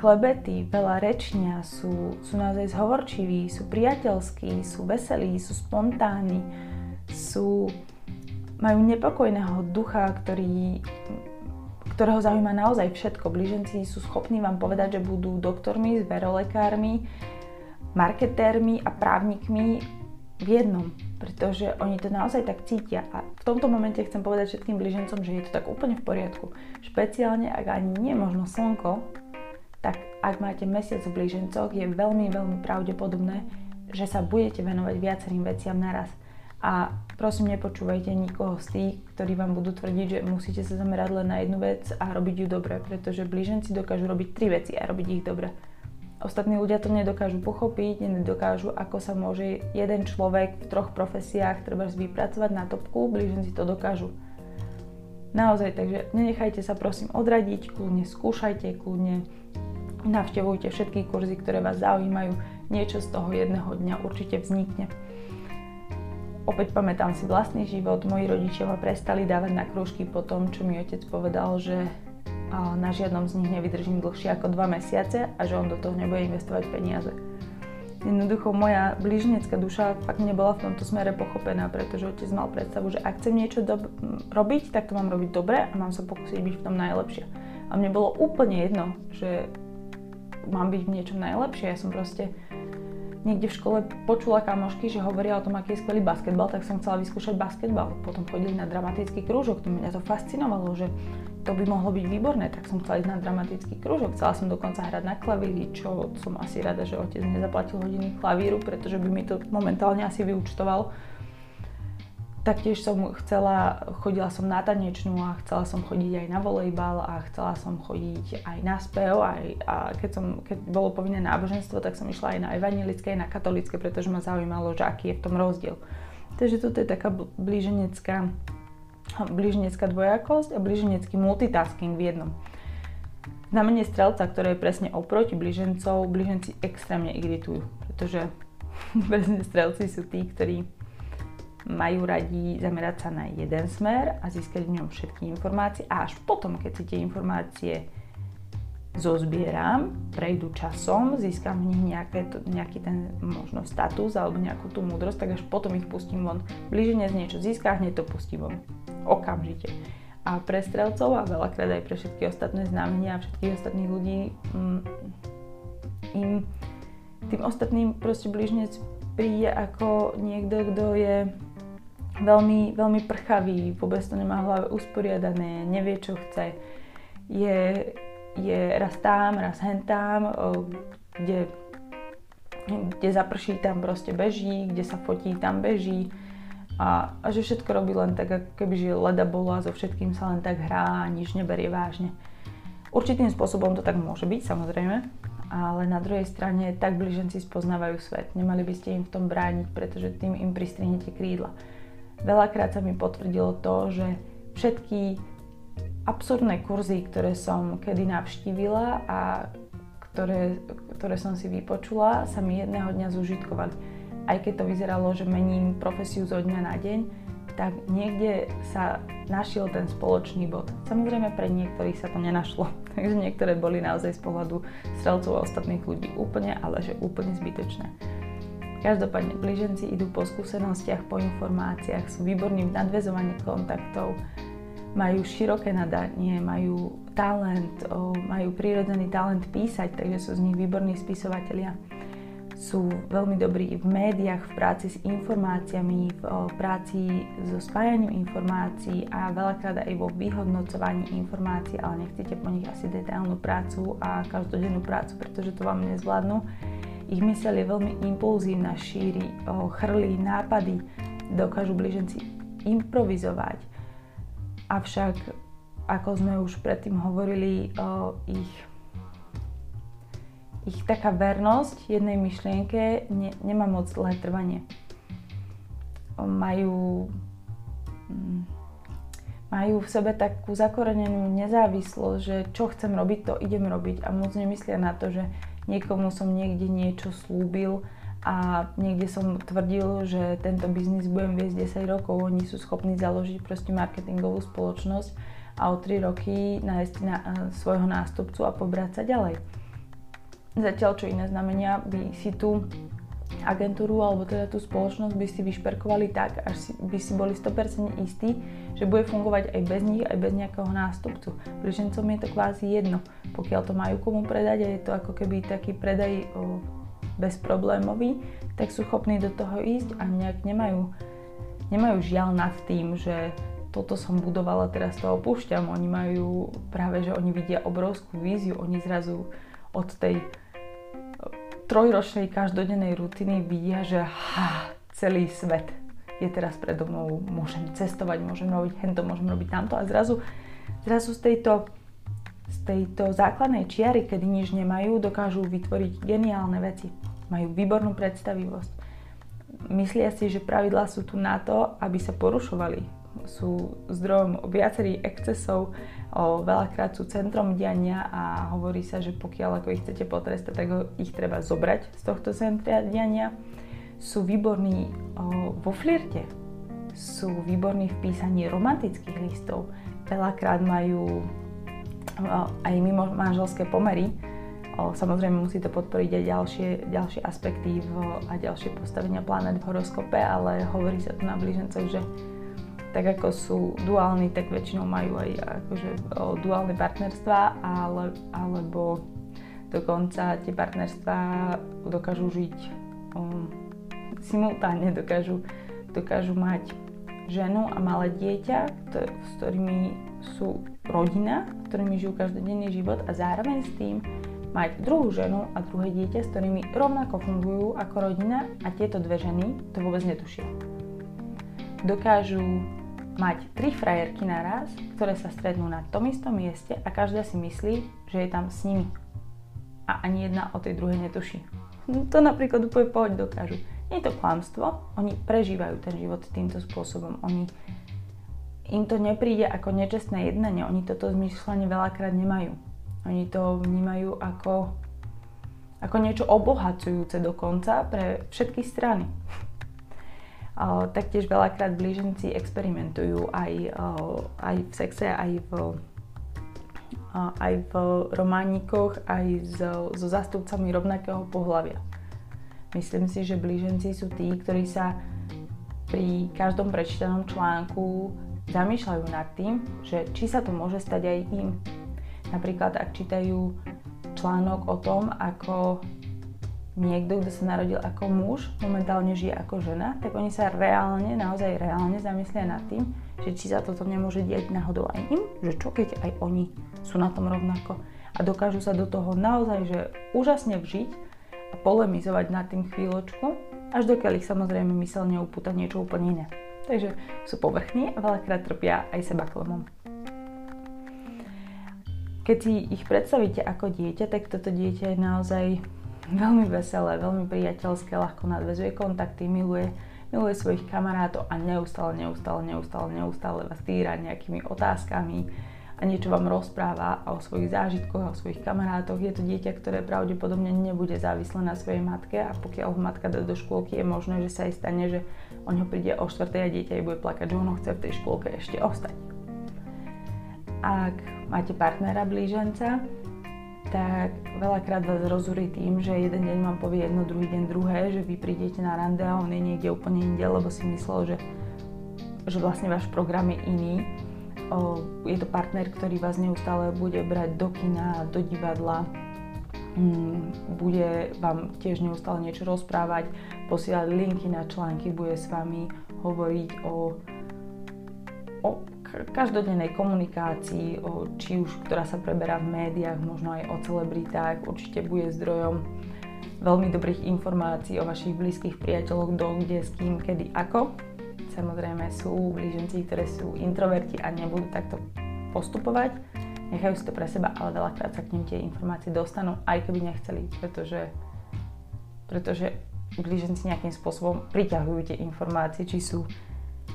klebety, veľa rečnia, sú, sú naozaj zhovorčiví, sú priateľskí, sú veselí, sú spontánni, sú, majú nepokojného ducha, ktorý, ktorého zaujíma naozaj všetko. Blíženci sú schopní vám povedať, že budú doktormi, zverolekármi, marketérmi a právnikmi v jednom, pretože oni to naozaj tak cítia. A v tomto momente chcem povedať všetkým blížencom, že je to tak úplne v poriadku. Špeciálne, ak ani nie možno slnko, tak ak máte mesiac v blížencoch, je veľmi, veľmi pravdepodobné, že sa budete venovať viacerým veciam naraz. A prosím, nepočúvajte nikoho z tých, ktorí vám budú tvrdiť, že musíte sa zamerať len na jednu vec a robiť ju dobre, pretože blíženci dokážu robiť tri veci a robiť ich dobre. Ostatní ľudia to nedokážu pochopiť, nedokážu, ako sa môže jeden človek v troch profesiách treba vypracovať na topku, blíženci to dokážu. Naozaj, takže nenechajte sa prosím odradiť, kľudne skúšajte, kľudne Navštevujte všetky kurzy, ktoré vás zaujímajú. Niečo z toho jedného dňa určite vznikne. Opäť pamätám si vlastný život, moji rodičia ma prestali dávať na krúžky po tom, čo mi otec povedal, že na žiadnom z nich nevydržím dlhšie ako 2 mesiace a že on do toho nebude investovať peniaze. Jednoducho moja blížnecká duša fakt nebola v tomto smere pochopená, pretože otec mal predstavu, že ak chcem niečo do- robiť, tak to mám robiť dobre a mám sa pokúsiť byť v tom najlepšie. A mne bolo úplne jedno, že mám byť v niečom najlepšie. Ja som proste niekde v škole počula kamošky, že hovoria o tom, aký je skvelý basketbal, tak som chcela vyskúšať basketbal. Potom chodili na dramatický krúžok, to mňa to fascinovalo, že to by mohlo byť výborné, tak som chcela ísť na dramatický krúžok. Chcela som dokonca hrať na klavíri, čo som asi rada, že otec nezaplatil hodiny klavíru, pretože by mi to momentálne asi vyučtoval Taktiež som chcela, chodila som na tanečnú a chcela som chodiť aj na volejbal a chcela som chodiť aj na spev aj, a keď, som, keď bolo povinné náboženstvo, tak som išla aj na evangelické, aj na katolické, pretože ma zaujímalo, že aký je v tom rozdiel. Takže toto je taká blíženecká, blíženecká dvojakosť a blíženecký multitasking v jednom. Znamenie strelca, ktoré je presne oproti blížencov, blíženci extrémne iritujú, pretože presne strelci sú tí, ktorí majú radi zamerať sa na jeden smer a získať v ňom všetky informácie a až potom, keď si tie informácie zozbieram, prejdú časom, získam v nich nejaké, nejaký ten možno status alebo nejakú tú múdrosť, tak až potom ich pustím von. z niečo získa, hneď to pustím von. Okamžite. A pre strelcov a veľakrát aj pre všetky ostatné znamenia a všetkých ostatných ľudí mm, im tým ostatným proste blížnec príde ako niekto, kto je veľmi, veľmi prchavý, vôbec to nemá v hlave usporiadané, nevie, čo chce. Je, je raz tam, raz hen tam, kde, kde zaprší, tam proste beží, kde sa fotí, tam beží. A, a že všetko robí len tak, ako keby že leda bola, so všetkým sa len tak hrá a nič neberie vážne. Určitým spôsobom to tak môže byť, samozrejme, ale na druhej strane tak blíženci spoznávajú svet. Nemali by ste im v tom brániť, pretože tým im pristrihnete krídla. Veľakrát sa mi potvrdilo to, že všetky absurdné kurzy, ktoré som kedy navštívila a ktoré, ktoré som si vypočula, sa mi jedného dňa zužitkovali. Aj keď to vyzeralo, že mením profesiu zo dňa na deň, tak niekde sa našiel ten spoločný bod. Samozrejme pre niektorých sa to nenašlo, takže niektoré boli naozaj z pohľadu strelcov a ostatných ľudí úplne, ale že úplne zbytočné. Každopádne blíženci idú po skúsenostiach, po informáciách, sú výborní v nadvezovaní kontaktov, majú široké nadanie, majú talent, majú prírodzený talent písať, takže sú z nich výborní spisovatelia. Sú veľmi dobrí v médiách, v práci s informáciami, v práci so spájaním informácií a veľakrát aj vo vyhodnocovaní informácií, ale nechcete po nich asi detailnú prácu a každodennú prácu, pretože to vám nezvládnu ich myseľ je veľmi impulzívna, šíri, chrlí nápady, dokážu blíženci improvizovať. Avšak, ako sme už predtým hovorili, ich, ich taká vernosť jednej myšlienke ne, nemá moc dlhé trvanie. Majú, mm, majú v sebe takú zakorenenú nezávislosť, že čo chcem robiť, to idem robiť a moc nemyslia na to, že niekomu som niekde niečo slúbil a niekde som tvrdil, že tento biznis budem viesť 10 rokov, oni sú schopní založiť proste marketingovú spoločnosť a o 3 roky nájsť na, eh, svojho nástupcu a pobrať sa ďalej. Zatiaľ, čo iné znamenia by si tu agentúru alebo teda tú spoločnosť by si vyšperkovali tak, až by si boli 100% istí, že bude fungovať aj bez nich, aj bez nejakého nástupcu. Blížencom je to kvázi jedno. Pokiaľ to majú komu predať a je to ako keby taký predaj o, bezproblémový, tak sú schopní do toho ísť a nejak nemajú, nemajú žiaľ nad tým, že toto som budovala, teraz to opúšťam. Oni majú práve, že oni vidia obrovskú víziu, oni zrazu od tej trojročnej každodennej rutiny vidia, že ha, celý svet je teraz predo mnou, môžem cestovať, môžem robiť hento, môžem robiť tamto a zrazu, zrazu z tejto, z tejto základnej čiary, kedy nič nemajú, dokážu vytvoriť geniálne veci. Majú výbornú predstavivosť. Myslia si, že pravidlá sú tu na to, aby sa porušovali. Sú zdrojom viacerých excesov, o, veľakrát sú centrom diania a hovorí sa, že pokiaľ ako ich chcete potrestať, tak ich treba zobrať z tohto centra diania. Sú výborní o, vo flirte, sú výborní v písaní romantických listov. Veľakrát majú aj mimo manželské pomery. Samozrejme musí to podporiť aj ďalšie, ďalšie aspekty v, a ďalšie postavenia planet v horoskope, ale hovorí sa tu na blížencoch, že tak ako sú duálni, tak väčšinou majú aj akože, o, duálne partnerstva, ale, alebo dokonca tie partnerstva dokážu žiť um, simultánne, dokážu, dokážu mať ženu a malé dieťa, s ktorými sú rodina, ktorými žijú každodenný život a zároveň s tým mať druhú ženu a druhé dieťa, s ktorými rovnako fungujú ako rodina a tieto dve ženy to vôbec netušia. Dokážu mať tri frajerky naraz, ktoré sa stretnú na tom istom mieste a každá si myslí, že je tam s nimi. A ani jedna o tej druhej netuší. To napríklad úplne pohoď dokážu. Nie je to klamstvo, oni prežívajú ten život týmto spôsobom. Oni, im to nepríde ako nečestné jednanie, oni toto zmyšľanie veľakrát nemajú. Oni to vnímajú ako, ako niečo obohacujúce dokonca pre všetky strany. Taktiež veľakrát blíženci experimentujú aj, aj v sexe, aj v, aj v románikoch, aj so, so zastupcami rovnakého pohľavia. Myslím si, že blíženci sú tí, ktorí sa pri každom prečítanom článku zamýšľajú nad tým, že či sa to môže stať aj im. Napríklad, ak čítajú článok o tom, ako niekto, kto sa narodil ako muž, momentálne žije ako žena, tak oni sa reálne, naozaj reálne zamyslia nad tým, že či sa toto nemôže diať náhodou aj im, že čo keď aj oni sú na tom rovnako a dokážu sa do toho naozaj že úžasne vžiť a polemizovať nad tým chvíľočku, až dokiaľ ich samozrejme mysel neupúta niečo úplne iné. Takže sú povrchní a veľakrát trpia aj seba klamom. Keď si ich predstavíte ako dieťa, tak toto dieťa je naozaj veľmi veselé, veľmi priateľské, ľahko nadvezuje kontakty, miluje, miluje svojich kamarátov a neustále, neustále, neustále, neustále vás týra nejakými otázkami, a niečo vám rozpráva o svojich zážitkoch a o svojich kamarátoch. Je to dieťa, ktoré pravdepodobne nebude závislé na svojej matke a pokiaľ ho matka dá do škôlky, je možné, že sa aj stane, že o ňo príde o 4. a dieťa jej bude plakať, že ono chce v tej škôlke ešte ostať. Ak máte partnera blíženca, tak veľakrát vás rozúri tým, že jeden deň vám povie jedno, druhý deň druhé, že vy prídete na rande a on je niekde úplne inde, lebo si myslel, že, že vlastne váš program je iný. Je to partner, ktorý vás neustále bude brať do kina, do divadla, mm, bude vám tiež neustále niečo rozprávať, posielať linky na články, bude s vami hovoriť o, o každodennej komunikácii, či už ktorá sa preberá v médiách, možno aj o celebritách, určite bude zdrojom veľmi dobrých informácií o vašich blízkych priateľoch, kto, kde, s kým, kedy, ako. Samozrejme sú blíženci, ktoré sú introverti a nebudú takto postupovať. Nechajú si to pre seba, ale veľakrát sa k nim tie informácie dostanú, aj keby nechceli, pretože, pretože blíženci nejakým spôsobom priťahujú tie informácie, či sú,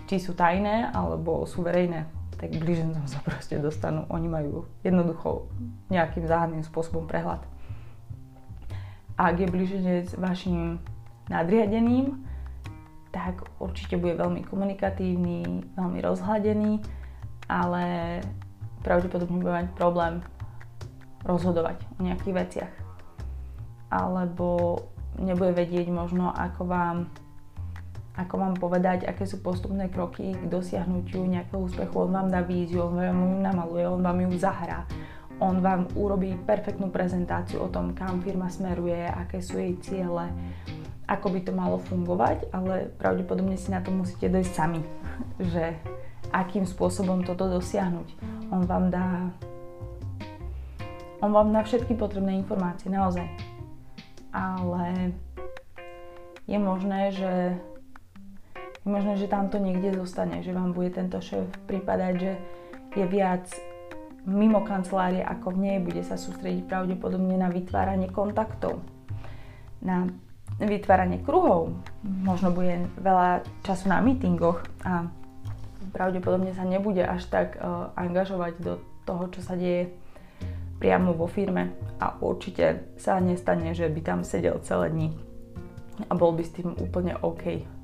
či sú tajné alebo sú verejné tak blížencom sa proste dostanú. Oni majú jednoducho nejakým záhadným spôsobom prehľad. Ak je blíženec vašim nadriadeným, tak určite bude veľmi komunikatívny, veľmi rozhľadený, ale pravdepodobne bude mať problém rozhodovať o nejakých veciach. Alebo nebude vedieť možno, ako vám, ako vám povedať, aké sú postupné kroky k dosiahnutiu nejakého úspechu. On vám dá víziu, on vám ju namaluje, on vám ju zahrá. On vám urobí perfektnú prezentáciu o tom, kam firma smeruje, aké sú jej ciele, ako by to malo fungovať, ale pravdepodobne si na to musíte dojsť sami, že akým spôsobom toto dosiahnuť. On vám dá on vám dá všetky potrebné informácie, naozaj. Ale je možné, že je možné, že tam to niekde zostane, že vám bude tento šéf pripadať, že je viac mimo kancelárie ako v nej, bude sa sústrediť pravdepodobne na vytváranie kontaktov, na vytváranie kruhov, možno bude veľa času na meetingoch a pravdepodobne sa nebude až tak uh, angažovať do toho, čo sa deje priamo vo firme a určite sa nestane, že by tam sedel celé dni a bol by s tým úplne OK.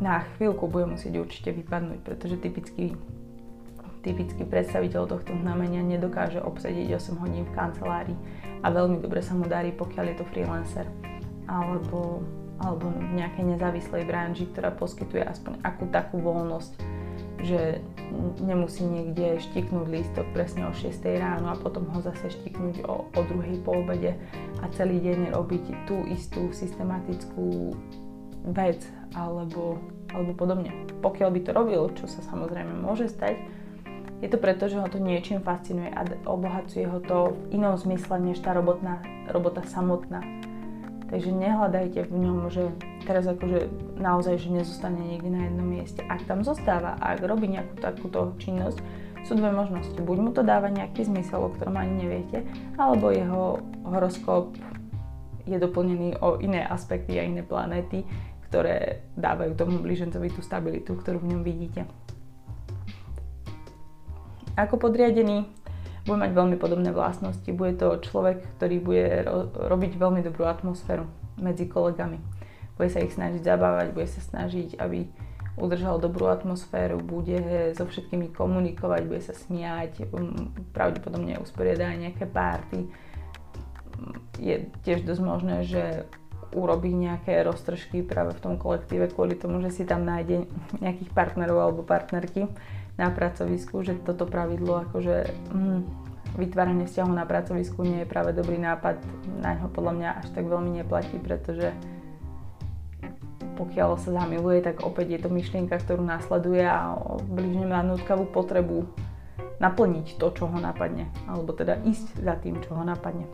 Na chvíľku bude musieť určite vypadnúť, pretože typický, typický predstaviteľ tohto znamenia nedokáže obsediť 8 hodín v kancelárii a veľmi dobre sa mu darí, pokiaľ je to freelancer alebo, alebo v nejakej nezávislej branži, ktorá poskytuje aspoň akú takú voľnosť že nemusí niekde štiknúť lístok presne o 6 ráno a potom ho zase štiknúť o, o druhej po obede a celý deň robiť tú istú systematickú vec alebo, alebo podobne. Pokiaľ by to robil, čo sa samozrejme môže stať, je to preto, že ho to niečím fascinuje a obohacuje ho to v inom zmysle než tá robotná, robota samotná. Takže nehľadajte v ňom, že teraz akože naozaj, že nezostane niekde na jednom mieste. Ak tam zostáva a ak robí nejakú takúto činnosť, sú dve možnosti. Buď mu to dáva nejaký zmysel, o ktorom ani neviete, alebo jeho horoskop je doplnený o iné aspekty a iné planéty, ktoré dávajú tomu blížencovi tú stabilitu, ktorú v ňom vidíte. Ako podriadený bude mať veľmi podobné vlastnosti. Bude to človek, ktorý bude ro- robiť veľmi dobrú atmosféru medzi kolegami. Bude sa ich snažiť zabávať, bude sa snažiť, aby udržal dobrú atmosféru, bude so všetkými komunikovať, bude sa smiať, um, pravdepodobne usporiada aj nejaké párty. Je tiež dosť možné, že urobí nejaké roztržky práve v tom kolektíve kvôli tomu, že si tam nájde nejakých partnerov alebo partnerky na pracovisku, že toto pravidlo akože mm, vytváranie vzťahov na pracovisku nie je práve dobrý nápad, na ňo podľa mňa až tak veľmi neplatí, pretože pokiaľ sa zamiluje, tak opäť je to myšlienka, ktorú následuje a blížne má nutkavú potrebu naplniť to, čo ho napadne, alebo teda ísť za tým, čo ho napadne.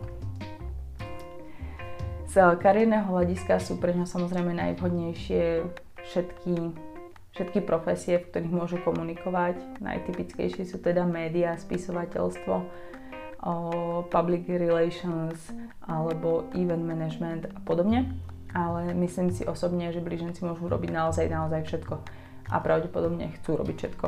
Z kariérneho hľadiska sú pre ňa samozrejme najvhodnejšie všetky všetky profesie, v ktorých môže komunikovať. Najtypickejšie sú teda média, spisovateľstvo, public relations alebo event management a podobne. Ale myslím si osobne, že blíženci môžu robiť naozaj, naozaj všetko. A pravdepodobne chcú robiť všetko.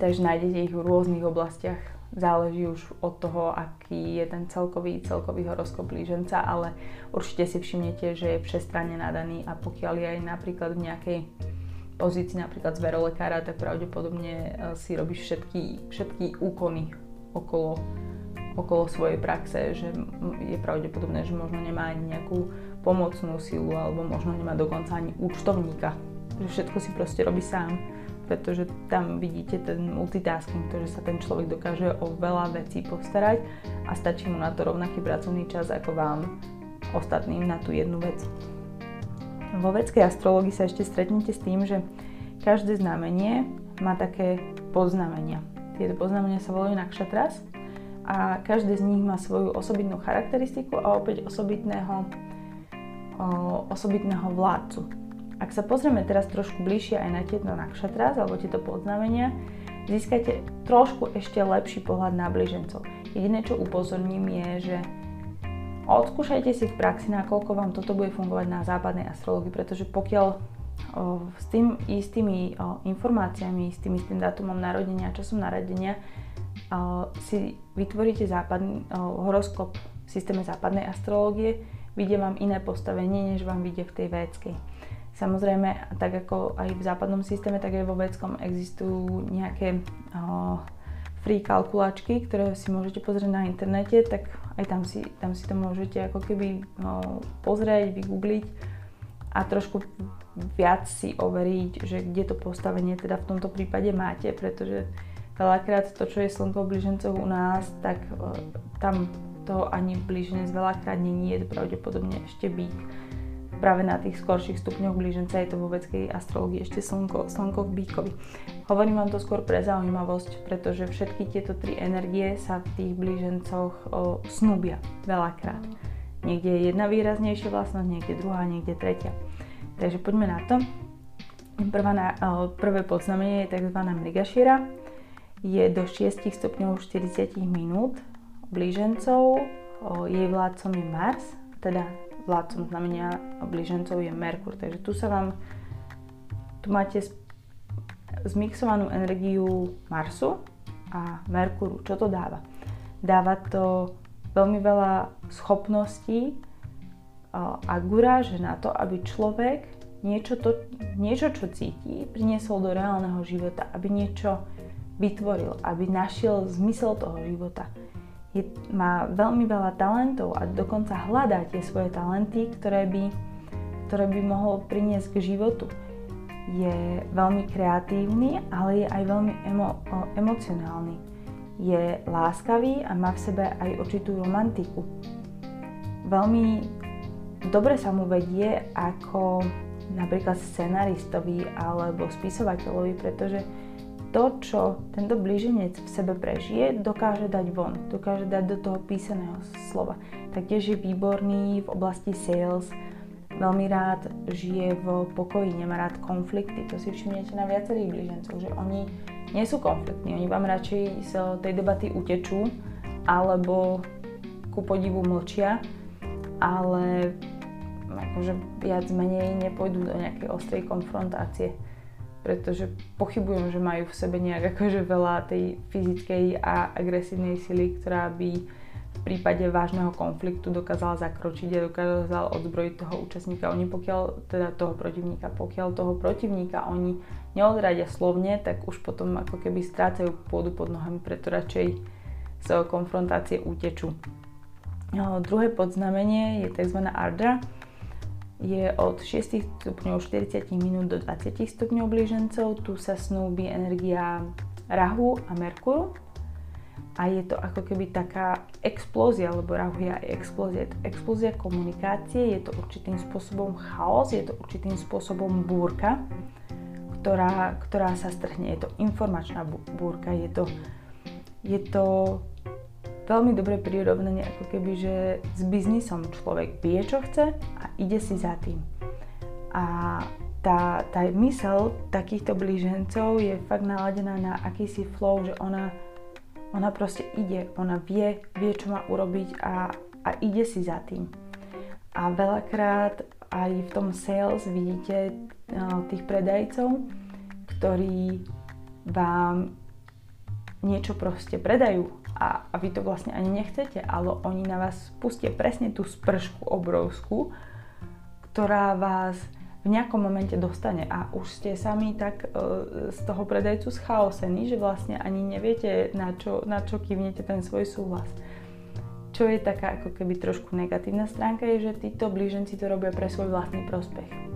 Takže nájdete ich v rôznych oblastiach. Záleží už od toho, aký je ten celkový, celkový horoskop blíženca, ale určite si všimnete, že je všestranne nadaný a pokiaľ je aj napríklad v nejakej pozícii napríklad zverolekára, tak pravdepodobne e, si robíš všetky, všetky úkony okolo, okolo svojej praxe, že je pravdepodobné, že možno nemá ani nejakú pomocnú silu alebo možno nemá dokonca ani účtovníka. Že všetko si proste robí sám, pretože tam vidíte ten multitasking, to, že sa ten človek dokáže o veľa vecí postarať a stačí mu na to rovnaký pracovný čas ako vám ostatným na tú jednu vec. Vo vedskej astrológii sa ešte stretnete s tým, že každé znamenie má také podznamenia. Tieto podznamenia sa volajú nakšatras a každé z nich má svoju osobitnú charakteristiku a opäť osobitného, o, osobitného vládcu. Ak sa pozrieme teraz trošku bližšie aj na tieto nakšatras alebo tieto podznamenia, získate trošku ešte lepší pohľad na blížencov. Jediné, čo upozorním je, že Odskúšajte si v praxi, nakoľko vám toto bude fungovať na západnej astrologii, pretože pokiaľ o, s tým istými o, informáciami, s tým istým dátumom narodenia, časom narodenia o, si vytvoríte západný, horoskop v systéme západnej astrológie, vidie vám iné postavenie, než vám vidie v tej védskej. Samozrejme, tak ako aj v západnom systéme, tak aj vo védskom existujú nejaké o, free kalkulačky, ktoré si môžete pozrieť na internete, tak aj tam si, tam si to môžete ako keby no, pozrieť, vygoogliť a trošku viac si overiť, že kde to postavenie teda v tomto prípade máte, pretože veľakrát to, čo je slnko v blížencoch u nás, tak uh, tam to ani blíženec veľakrát není, je to pravdepodobne ešte byť práve na tých skorších stupňoch blíženca je to vo vedskej astrológii ešte slnko, slnko v bíkovi. Hovorím vám to skôr pre zaujímavosť, pretože všetky tieto tri energie sa v tých blížencoch o, snúbia veľakrát. Niekde je jedna výraznejšia vlastnosť, niekde druhá, niekde tretia. Takže poďme na to. Prvá na, o, prvé podznamenie je tzv. Mrigašira. Je do 6 stupňov 40 minút blížencov. O, jej vládcom je Mars, teda vládcom znamenia blížencov je Merkur. Takže tu sa vám, tu máte zmixovanú energiu Marsu a Merkuru. Čo to dáva? Dáva to veľmi veľa schopností a guráže na to, aby človek niečo, to, niečo, čo cíti, priniesol do reálneho života, aby niečo vytvoril, aby našiel zmysel toho života. Je, má veľmi veľa talentov a dokonca hľadá tie svoje talenty, ktoré by, ktoré by mohol priniesť k životu. Je veľmi kreatívny, ale je aj veľmi emo, emocionálny. Je láskavý a má v sebe aj určitú romantiku. Veľmi dobre sa mu vedie ako napríklad scenaristovi alebo spisovateľovi, pretože to, čo tento blíženec v sebe prežije, dokáže dať von, dokáže dať do toho písaného slova. Taktiež je výborný v oblasti sales, veľmi rád žije v pokoji, nemá rád konflikty. To si všimnete na viacerých blížencov, že oni nie sú konfliktní, oni vám radšej z tej debaty utečú, alebo ku podivu mlčia, ale akože viac menej nepôjdu do nejakej ostrej konfrontácie pretože pochybujem, že majú v sebe nejak akože veľa tej fyzickej a agresívnej sily, ktorá by v prípade vážneho konfliktu dokázala zakročiť a dokázala odzbrojiť toho účastníka. Oni pokiaľ, teda toho protivníka, pokiaľ toho protivníka oni neodradia slovne, tak už potom ako keby strácajú pôdu pod nohami, preto radšej z konfrontácie utečú. Druhé podznamenie je tzv. Ardra, je od 6 stupňov 40 minút do 20 stupňov blížencov. Tu sa snúbi energia Rahu a Merkuru a je to ako keby taká explózia, lebo Rahu je aj explózia. Je to explózia komunikácie, je to určitým spôsobom chaos, je to určitým spôsobom búrka, ktorá, ktorá sa strhne. Je to informačná búrka, je to, je to veľmi dobré prirovnanie, ako keby, že s biznisom človek vie, čo chce a ide si za tým. A tá, tá mysel takýchto blížencov je fakt naladená na akýsi flow, že ona, ona proste ide, ona vie, vie, čo má urobiť a, a ide si za tým. A veľakrát aj v tom sales vidíte no, tých predajcov, ktorí vám niečo proste predajú a, a vy to vlastne ani nechcete, ale oni na vás pustia presne tú spršku obrovskú, ktorá vás v nejakom momente dostane a už ste sami tak e, z toho predajcu schaosení, že vlastne ani neviete, na čo, na čo kývnete ten svoj súhlas. Čo je taká ako keby trošku negatívna stránka, je, že títo blíženci to robia pre svoj vlastný prospech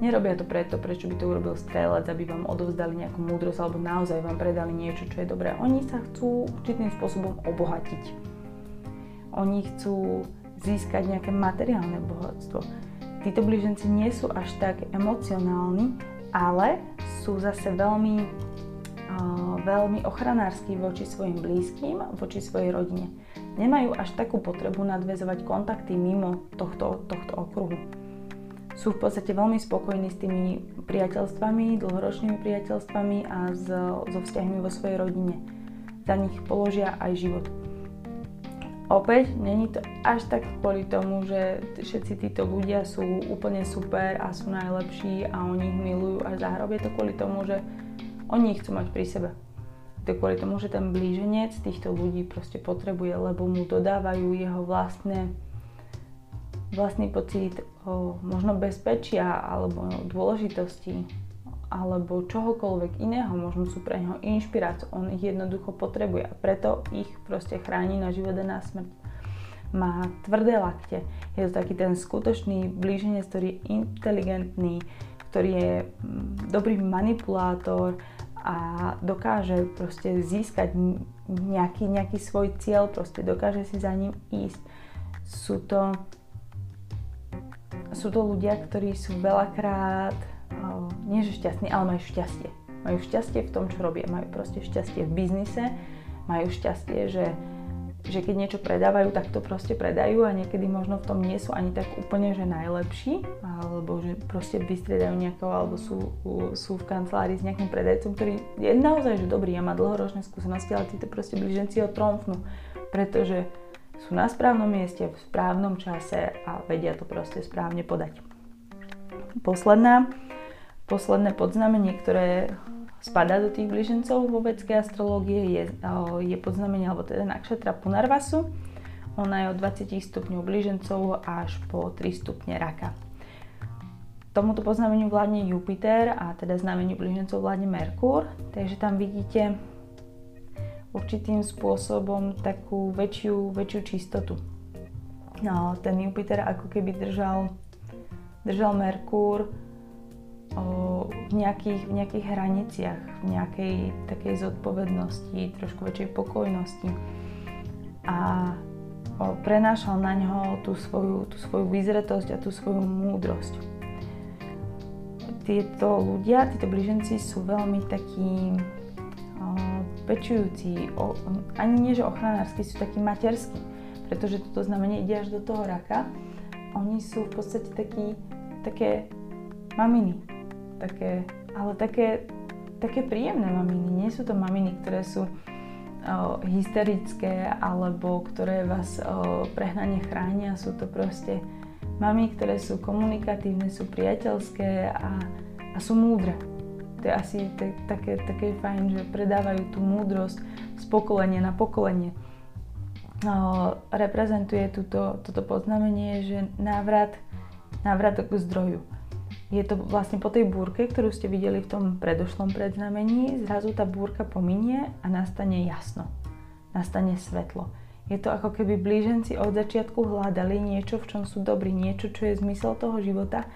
Nerobia to preto, prečo by to urobil strelec, aby vám odovzdali nejakú múdrosť alebo naozaj vám predali niečo, čo je dobré. Oni sa chcú určitým spôsobom obohatiť. Oni chcú získať nejaké materiálne bohatstvo. Títo blíženci nie sú až tak emocionálni, ale sú zase veľmi, uh, veľmi ochranársky voči svojim blízkym, voči svojej rodine. Nemajú až takú potrebu nadvezovať kontakty mimo tohto, tohto okruhu sú v podstate veľmi spokojní s tými priateľstvami, dlhoročnými priateľstvami a so, so vzťahmi vo svojej rodine. Za nich položia aj život. Opäť, není to až tak kvôli tomu, že všetci títo ľudia sú úplne super a sú najlepší a oni ich milujú až za. Je to kvôli tomu, že oni ich chcú mať pri sebe. Je kvôli tomu, že ten blíženec týchto ľudí proste potrebuje, lebo mu dodávajú jeho vlastné vlastný pocit o, možno bezpečia alebo dôležitosti alebo čohokoľvek iného, možno sú pre neho inšpiráciou, on ich jednoducho potrebuje a preto ich proste chráni na život a na smrť. Má tvrdé lakte, je to taký ten skutočný blíženec, ktorý je inteligentný, ktorý je mm, dobrý manipulátor a dokáže proste získať nejaký, nejaký svoj cieľ, proste dokáže si za ním ísť. Sú to sú to ľudia, ktorí sú veľakrát, nie že šťastní, ale majú šťastie. Majú šťastie v tom, čo robia. Majú proste šťastie v biznise, majú šťastie, že, že keď niečo predávajú, tak to proste predajú a niekedy možno v tom nie sú ani tak úplne, že najlepší, alebo že proste vystriedajú nejakého, alebo sú, sú v kancelárii s nejakým predajcom, ktorý je naozaj že dobrý a má dlhoročné skúsenosti, ale títo proste blíženci ho tromfnú, pretože sú na správnom mieste, v správnom čase a vedia to proste správne podať. Posledná, posledné podznamenie, ktoré spadá do tých blížencov vo vedskej astrológie je, je podznamenie, alebo teda nakšatra Punarvasu. Ona je od 20 stupňov blížencov až po 3 stupne raka. Tomuto poznameniu vládne Jupiter a teda znameniu blížencov vládne Merkúr, takže tam vidíte určitým spôsobom takú väčšiu, väčšiu čistotu. No, ten Jupiter ako keby držal, držal Merkúr o, v, nejakých, v nejakých hraniciach, v nejakej takej zodpovednosti, trošku väčšej pokojnosti. A o, prenášal na ňo tú svoju, tú svoju vyzretosť a tú svoju múdrosť tieto ľudia, títo blíženci sú veľmi takí pečujúci, o, ani nie že ochranársky, sú takí materskí, pretože toto znamenie ide až do toho raka. Oni sú v podstate takí, také maminy, také, ale také, také príjemné maminy. Nie sú to maminy, ktoré sú o, hysterické alebo ktoré vás o, prehnane chránia. Sú to proste Mami, ktoré sú komunikatívne, sú priateľské a, a sú múdre. To je asi t- také, také fajn, že predávajú tú múdrosť z pokolenia na pokolenie. No, reprezentuje túto, toto poznamenie, že návrat, návrat k zdroju. Je to vlastne po tej búrke, ktorú ste videli v tom predošlom predznamení, zrazu tá búrka pominie a nastane jasno. Nastane svetlo. Je to ako keby blíženci od začiatku hľadali niečo, v čom sú dobrí, niečo, čo je zmysel toho života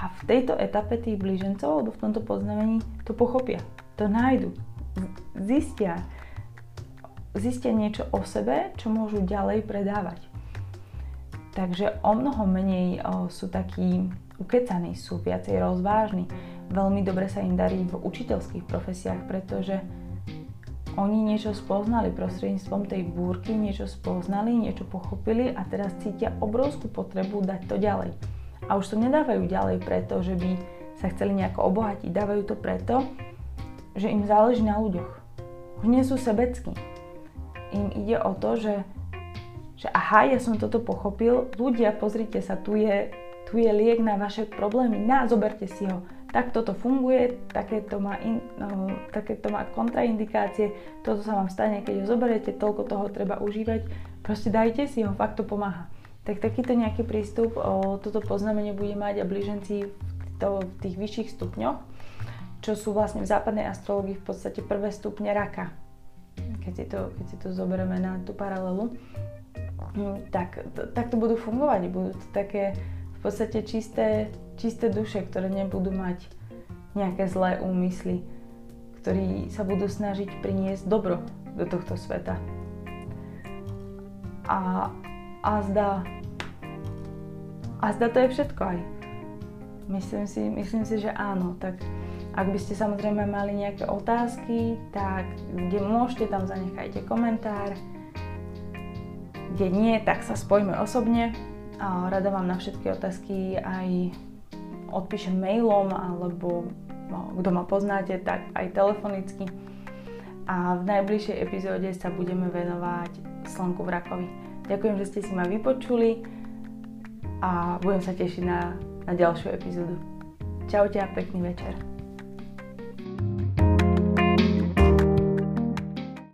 a v tejto etape tých blížencov, alebo v tomto poznamení, to pochopia, to nájdu, zistia, zistia niečo o sebe, čo môžu ďalej predávať. Takže o mnoho menej o, sú takí ukecaní, sú viacej rozvážni. Veľmi dobre sa im darí v učiteľských profesiách, pretože oni niečo spoznali prostredníctvom tej búrky, niečo spoznali, niečo pochopili a teraz cítia obrovskú potrebu dať to ďalej. A už to nedávajú ďalej preto, že by sa chceli nejako obohatiť. Dávajú to preto, že im záleží na ľuďoch. Už nie sú sebeckí. Im ide o to, že, že aha, ja som toto pochopil, ľudia, pozrite sa, tu je, tu je liek na vaše problémy, na, zoberte si ho tak toto funguje, takéto má, in, no, takéto má kontraindikácie, toto sa vám stane, keď ho zoberiete, toľko toho treba užívať, proste dajte si ho, fakt to pomáha. Tak takýto nejaký prístup o, toto poznamenie bude mať a blíženci v, to, tých vyšších stupňoch, čo sú vlastne v západnej astrologii v podstate prvé stupne raka. Keď si to, keď si to zoberieme na tú paralelu, hm, tak, tak to budú fungovať, budú to také v podstate čisté, čisté duše, ktoré nebudú mať nejaké zlé úmysly, ktorí sa budú snažiť priniesť dobro do tohto sveta. A, a zdá, a zdá to je všetko aj. Myslím si, myslím si, že áno. Tak ak by ste samozrejme mali nejaké otázky, tak kde môžete, tam zanechajte komentár. Kde nie, tak sa spojme osobne a rada vám na všetky otázky aj odpíšem mailom alebo no, kto ma poznáte, tak aj telefonicky. A v najbližšej epizóde sa budeme venovať slnku v rakovi. Ďakujem, že ste si ma vypočuli a budem sa tešiť na, na ďalšiu epizódu. Čaute a pekný večer.